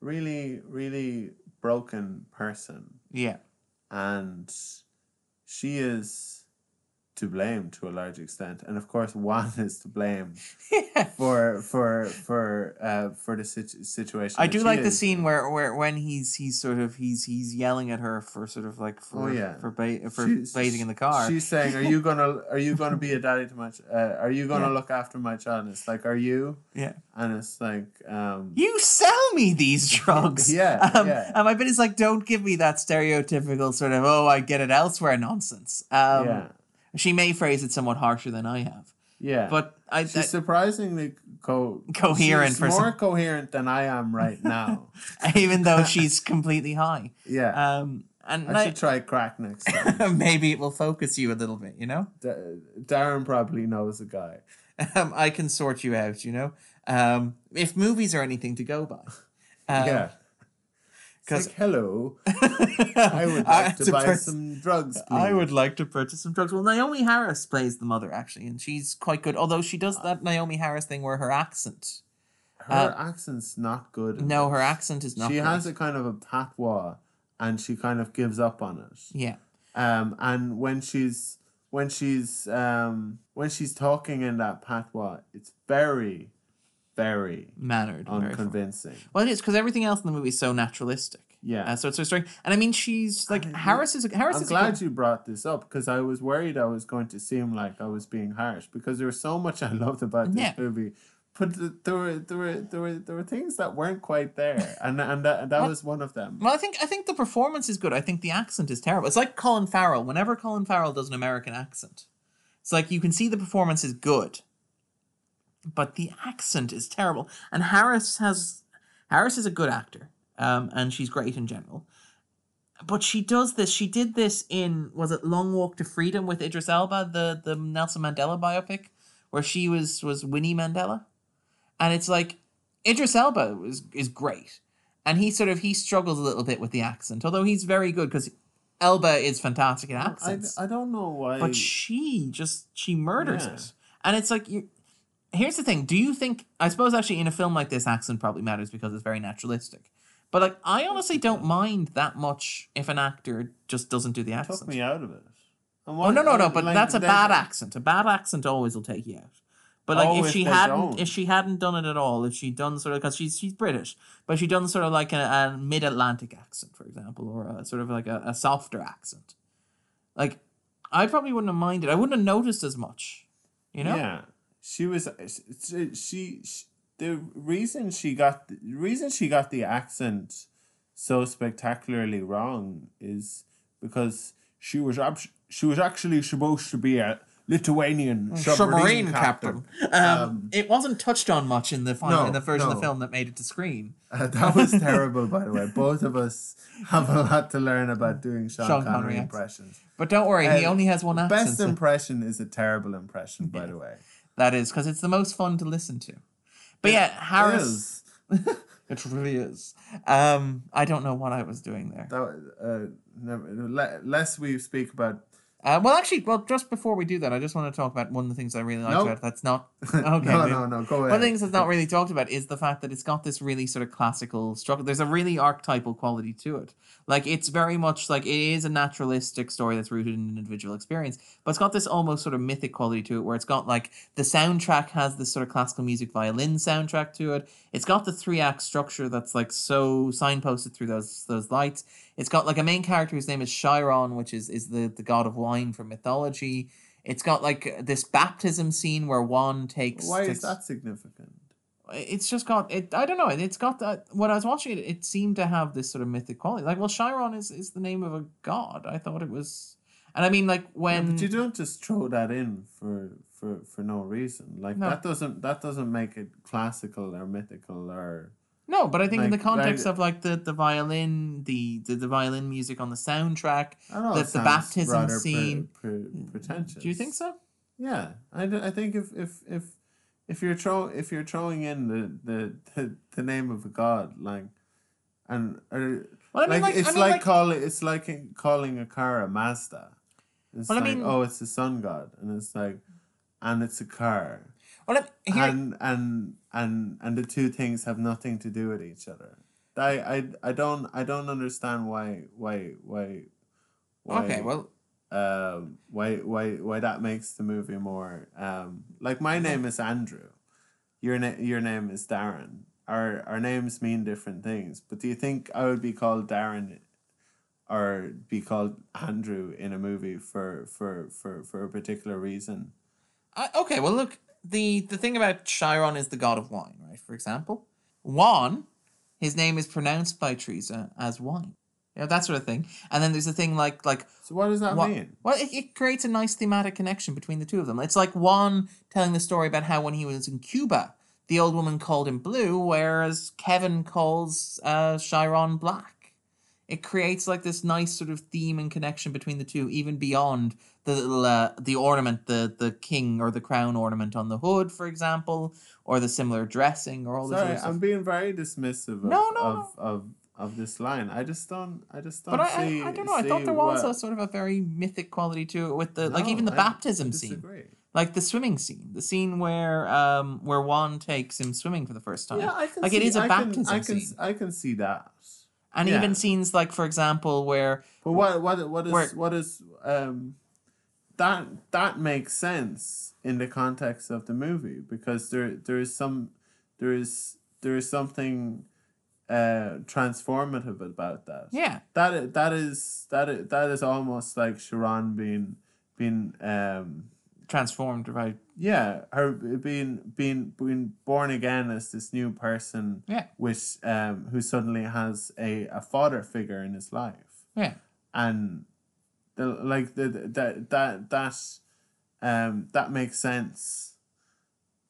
really really broken person. Yeah. And she is to blame to a large extent, and of course, Juan is to blame yeah. for for for uh for the situ- situation. I do like the scene where, where when he's he's sort of he's he's yelling at her for sort of like for Oh, yeah. for ba- for bathing in the car. She's saying, "Are you gonna Are you gonna be a daddy to my? Ch- uh, are you gonna Yeah. look after my child?" And it's like, "Are you?" yeah. And it's like, um, You sell me these drugs. Yeah, Um, yeah. And my bit is like, don't give me that stereotypical sort of oh I get it elsewhere nonsense. Um, yeah, She may phrase it somewhat harsher than I have, yeah. but I, she's I surprisingly co- Coherent She's for more some- coherent than I am right now. even though she's completely high. yeah, Um, and I I- should try crack next time. maybe it will focus you a little bit. You know. D- Darren probably knows a guy. um, I can sort you out, you know. Um, if movies are anything to go by, um, yeah. It's 'cause- like, hello, I would like to buy pur- some drugs, please. I would like to purchase some drugs. Well, Naomie Harris plays the mother actually, and she's quite good. Although she does that Naomie Harris thing where her accent. Her uh, accent's not good. No, her accent is not. She great. has a kind of a patois, and she kind of gives up on it. Yeah, Um, and when she's when she's um when she's talking in that patois, it's very, very mannered. very unconvincing. Well, it is because everything else in the movie is so naturalistic. Yeah. Uh, so it's so strange. And I mean, she's like I- Harris is Harris I'm is glad good- you brought this up because I was worried I was going to seem like I was being harsh because there was so much I loved about this Yeah. movie. But there were there were there were there were things that weren't quite there, and and that, and that Well- was one of them. Well, I think I think the performance is good. I think the accent is terrible. It's like Colin Farrell. Whenever Colin Farrell does an American accent, it's like you can see the performance is good, but the accent is terrible. And Harris has Harris is a good actor, um, and she's great in general. But she does this. She did this in was it Long Walk to Freedom with Idris Elba, the the Nelson Mandela biopic, where she was was Winnie Mandela, and it's like Idris Elba is is great and he sort of he struggles a little bit with the accent, although he's very good because Elba is fantastic at I, accents. I don't know why. but she just she murders Yeah. it, and it's like you. Here's the thing: Do you think? I suppose actually in a film like this, accent probably matters because it's very naturalistic. But like, I honestly don't mind that much if an actor just doesn't do the accent. took me out of it. And Oh no no no! But like, that's a bad accent. A bad accent always will take you out. But like Oh, if she hadn't, don't. if she hadn't done it at all, if she'd done sort of because she's she's British, but she'd done sort of like a, a mid Atlantic accent, for example, or a sort of like a, a softer accent, like I probably wouldn't have minded. I wouldn't have noticed as much, you know. Yeah, she was. She, she, she the reason she got the reason she got the accent so spectacularly wrong is because she was she was actually supposed to be a Lithuanian submarine, captain. Um, it wasn't touched on much in the final, No, in the version of no. the film that made it to screen. Uh, that was terrible, by the way. Both of us have a lot to learn about doing Sean, Sean Connery, Connery impressions. But don't worry, he Uh, only has one accent. Best impression is a terrible impression, by the way. That is because it's the most fun to listen to. But yeah, Harris. Is. It really is. Um, I don't know what I was doing there. That, uh, never, le- less we speak about Uh, well, actually, well, just before we do that, I just want to talk about one of the things I really liked Nope. about it. That's not okay. no, no, no. Go ahead. One of the things that's not really talked about is the fact that it's got this really sort of classical structure. There's a really archetypal quality to it. Like it's very much like it is a naturalistic story that's rooted in an individual experience, but it's got this almost sort of mythic quality to it, where it's got like the soundtrack has this sort of classical music violin soundtrack to it. It's got the three act structure that's like so signposted through those those lights. It's got like a main character whose name is Chiron, which is is the the god of wine from mythology. It's got like this baptism scene where one takes. Why is that significant? it's just got it. I don't know. It's got that. When I was watching it, it seemed to have this sort of mythic quality. Like, well, Chiron is is the name of a god. I thought it was, and I mean, like Yeah, when but you don't just throw that in for for for no reason. Like No. that doesn't that doesn't make it classical or mythical or no, but I think in the context like- of like the the violin, the the, the violin music on the soundtrack. I know. The- the baptism scene. pre, pre, pretentious. Do you think so? Yeah, I, d- I think if if if if you're throw if you're throwing in the the the, the name of a god like and or, Well, I mean, like, like, it's I mean, like, like, calling it's like calling a car a Mazda. It's Well, I like mean- oh, it's the sun god, and it's like, and it's a car, well, I, here, and and and and the two things have nothing to do with each other. I I, I don't I don't understand why why why. why okay, well, um, why why why that makes the movie more um, like my name is Andrew, your na- your name is Darren. Our our names mean different things, but do you think I would be called Darren, or be called Andrew in a movie for for for for a particular reason? Uh, okay, well, look, the the thing about Chiron is the god of wine, right? For example, Juan, his name is pronounced by Teresa as wine. Yeah, that sort of thing. And then there's a thing like like So what does that Wa- mean? Well, it, it creates a nice thematic connection between the two of them. It's like Juan telling the story about how when he was in Cuba, the old woman called him blue, whereas Kevin calls uh, Chiron black. It creates like this nice sort of theme and connection between the two, even beyond the little uh, the ornament, the the king or the crown ornament on the hood, for example, or the similar dressing, or all this. Sorry. I'm being very dismissive of No, no, of, of of this line. I just don't. I just don't But I, see. I, I don't know. I thought there was a sort of a very mythic quality to it with the like even the I- baptism I scene. like the swimming scene, the scene where um where Juan takes him swimming for the first time, Yeah, I can like see, it is a I baptism can, I can, scene, I can see that. And yeah. even scenes like, for example, where But what what what is Where- what is um that that makes sense in the context of the movie because there there is some there is there is something uh transformative about that. yeah, That that is that is, that is almost like Chiron being being um transformed right, yeah her being being being born again as this new person yeah, which um who suddenly has a, a father figure in his life. Yeah, and the like the that that that um that makes sense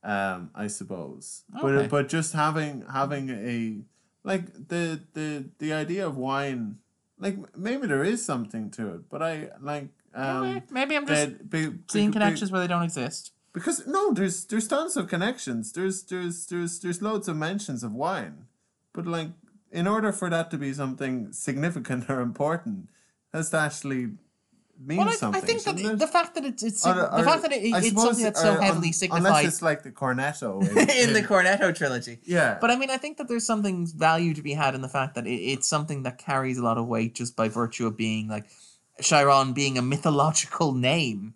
um i suppose. Okay. but but just having having a like the the the idea of wine like maybe there is something to it but i like um Okay, maybe I'm just that be, seeing be- connections where they don't exist. because no, there's there's tons of connections. There's there's there's there's loads of mentions of wine, but like in order for that to be something significant or important, has to actually mean Well, I, I think that shouldn't the fact that it's, it's Or- the fact that it, it's something that's so uh, un- heavily Unless it's like the cornetto in, in the Cornetto trilogy. yeah. But I mean, I think that there's something value to be had in the fact that it, it's something that carries a lot of weight just by virtue of being like Chiron being a mythological name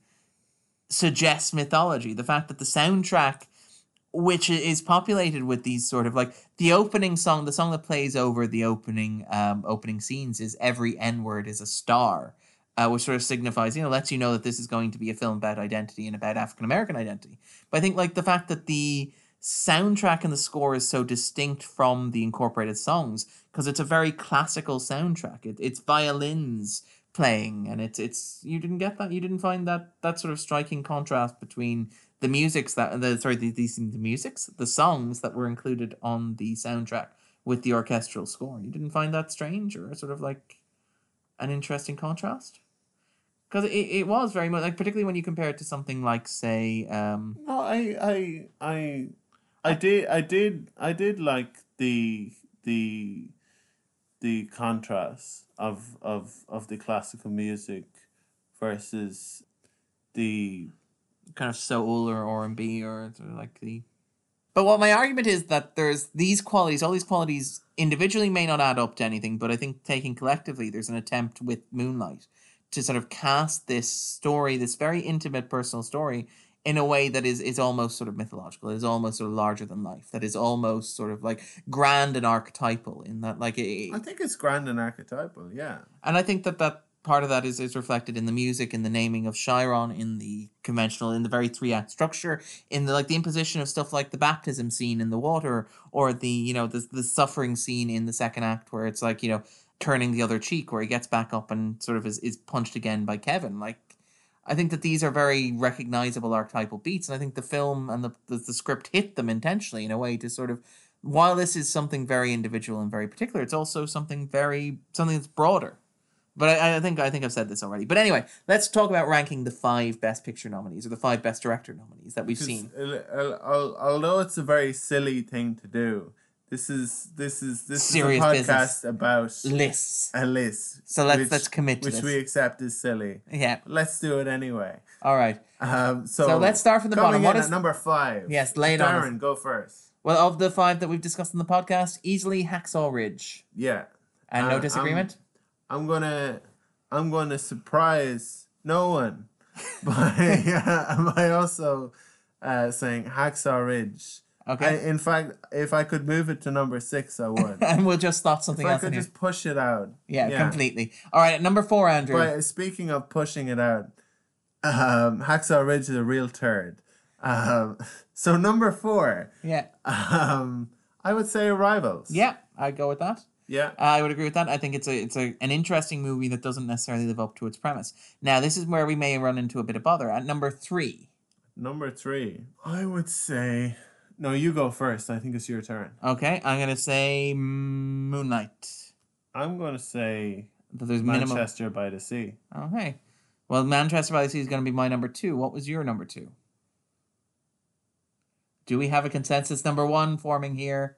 suggests mythology. The fact that the soundtrack, which is populated with these sort of like the opening song, the song that plays over the opening um, opening scenes is every N word is a star. Uh, which sort of signifies, you know, lets you know that this is going to be a film about identity and about African American identity. But I think like the fact that the soundtrack and the score is so distinct from the incorporated songs because it's a very classical soundtrack. It, it's violins playing, and it's it's you didn't get that. You didn't find that that sort of striking contrast between the musics that the sorry the these the musics the songs that were included on the soundtrack with the orchestral score. You didn't find that strange or sort of like an interesting contrast. Because it, it was very much like particularly when you compare it to something like say um No, I, I, I, I did, I did, I did like the the the contrast of of of the classical music versus the kind of soul or R and B or like the. But what my argument is that there's these qualities, all these qualities individually may not add up to anything, but I think taken collectively, there's an attempt with Moonlight to sort of cast this story, this very intimate personal story, in a way that is is almost sort of mythological. It is almost sort of larger than life. That is almost sort of like grand and archetypal in that like it, I think it's grand and archetypal. Yeah, and I think that that part of that is, is reflected in the music, in the naming of Chiron, in the conventional, in the very three act structure, in the like the imposition of stuff like the baptism scene in the water, or the you know the the suffering scene in the second act where it's like you know turning the other cheek, where he gets back up and sort of is, is punched again by Kevin. Like I think that these are very recognizable archetypal beats, and I think the film and the the, the script hit them intentionally in a way to sort of while this is something very individual and very particular, it's also something very something that's broader. But I, I think I think I've said this already. But anyway, let's talk about ranking the five best picture nominees or the five best director nominees that we've seen. Although it's a very silly thing to do, this is this is this Serious is a podcast business. about Lists. a list. So let's which- let's commit to which this. we accept is silly. yeah. Let's do it anyway. All right. Um, so, So let's start from the bottom. What is- at number five? Yes, lay it on. Darren, go first. Well, of the five that we've discussed in the podcast, easily Hacksaw Ridge. Yeah, And no I'm- disagreement. I'm gonna I'm gonna surprise no one. By, by also uh, saying Hacksaw Ridge. Okay. I, in fact, if I could move it to number six, I would. and we'll just slot something if I else in could here. just push it out. Yeah, completely. All right, number four, Andrew. But speaking of pushing it out, um, Hacksaw Ridge is a real turd. Um, so number four, Yeah, um, I would say Rivals. yeah, I'd go with that. Yeah. I would agree with that. I think it's a it's a an interesting movie that doesn't necessarily live up to its premise. Now, this is where we may run into a bit of bother. At number three, Number three, I would say. No, you go first. I think it's your turn. okay, I'm gonna say Moonlight. I'm going to say That there's minimum. Manchester by the Sea. Okay, well, Manchester by the Sea is gonna be my number two. What was your number two? Do we have a consensus number one forming here?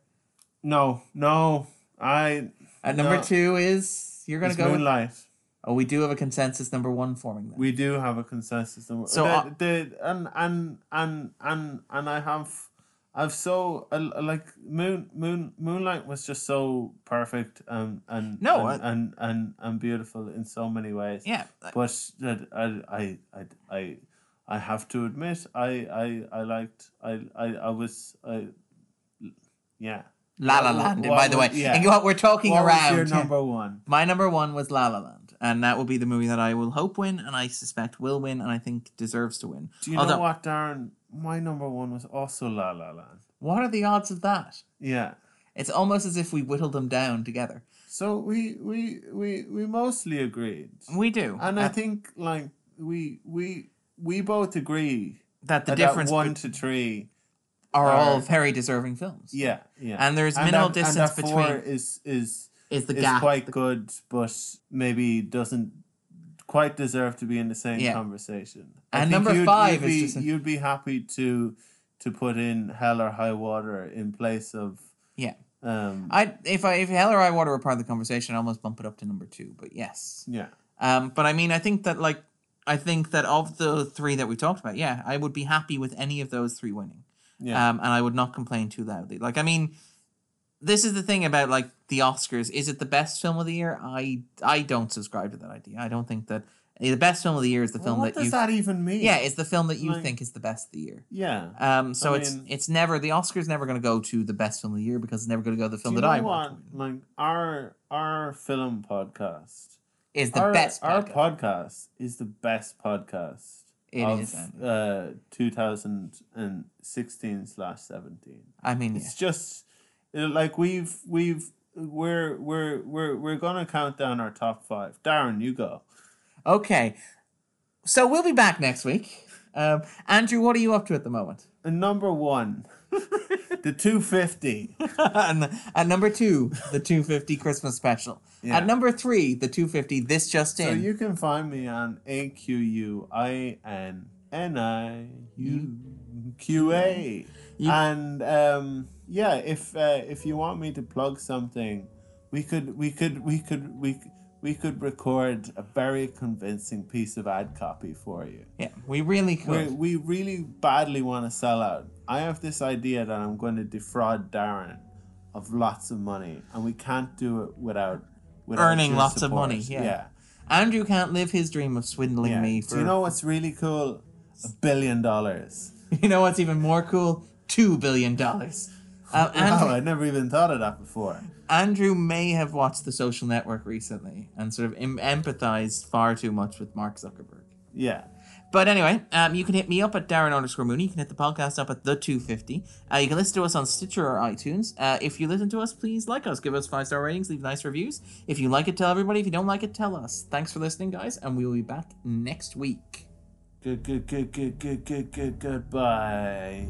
No, no, I. At number No. two is you're gonna it's go. With, Moonlight. oh, we do have a consensus number one forming. Then. We do have a consensus. Number. So, the, uh, the and and and and and I have, I've so uh, like moon moon moonlight was just so perfect and and No, and, I- and and and beautiful in so many ways. yeah, but that I I I I I have to admit I I I liked I I I was I yeah. La La Land. what by the way, yeah. and what we're talking What around. was your number one? My number one was La La Land, and that will be the movie that I will hope win, and I suspect will win, and I think deserves to win. Do you Although- know what, Darren? My number one was also La La Land. What are the odds of that? Yeah. It's almost as if we whittled them down together. So we we we we mostly agreed, We do, and I Uh, think like we we we both agree that the that difference one one to three. are all very deserving films. Yeah, yeah. And there's minimal that- distance and that four between- is is Is the is gap quite the- good, but maybe doesn't quite deserve to be in the same Yeah. conversation. And think number you'd- five you'd is be, just a- you'd be happy to to put in Hell or High Water in place of Yeah. um I if I if Hell or High Water were part of the conversation, I almost bump it up to number two. But yes, yeah um, but I mean, I think that like I think that of the three that we talked about, yeah, I would be happy with any of those three winning. yeah um, and I would not complain too loudly. Like, I mean, this is the thing about like the Oscars. Is it the best film of the year? I I don't subscribe to that idea. I don't think that the best film of the year is the Well, film what that does you. that even mean? yeah, it's the film that you Like- think is the best of the year. yeah. Um, so I it's mean- it's never the Oscars never going to go to the best film of the year because it's never going to go to the film that I want. Like our our film podcast Is the our, best. Our podcast. podcast is the best podcast. It of, is, uh, 2016 slash 17. I mean, yeah. It's just uh, like we've we've we're we're we're we're gonna count down our top five. Darren, you go. Okay, so we'll be back next week. Um, Andrew, what are you up to at the moment? And number one, the 250. and at number two, the 250 Christmas special. Yeah. At number three, the 250 This Just So you can find me on A Q U I N N I U Q A. And um, yeah, if uh, if you want me to plug something, we could we could we could we we could record a very convincing piece of ad copy for you. yeah, we really We could. we really badly want to sell out. I have this idea that I'm going to defraud Darren of lots of money, and we can't do it without, without Earning lots of support. money, yeah. Andrew can't live his dream of swindling Yeah. me for. Do you know what's really cool? A billion dollars. You know what's even more cool? $2 billion. Uh, Wow, I'd never even thought of that before. Andrew may have watched The Social Network recently and sort of em- empathized far too much with Mark Zuckerberg. Yeah. But anyway, um, you can hit me up at Darren underscore Mooney. You can hit the podcast up at the 250. Uh, you can listen to us on Stitcher or iTunes. Uh, if you listen to us, please like us. Give us five star ratings. Leave nice reviews. If you like it, tell everybody. If you don't like it, tell us. Thanks for listening, guys, and we will be back next week. Good, good, good, good, good, good, good, goodbye.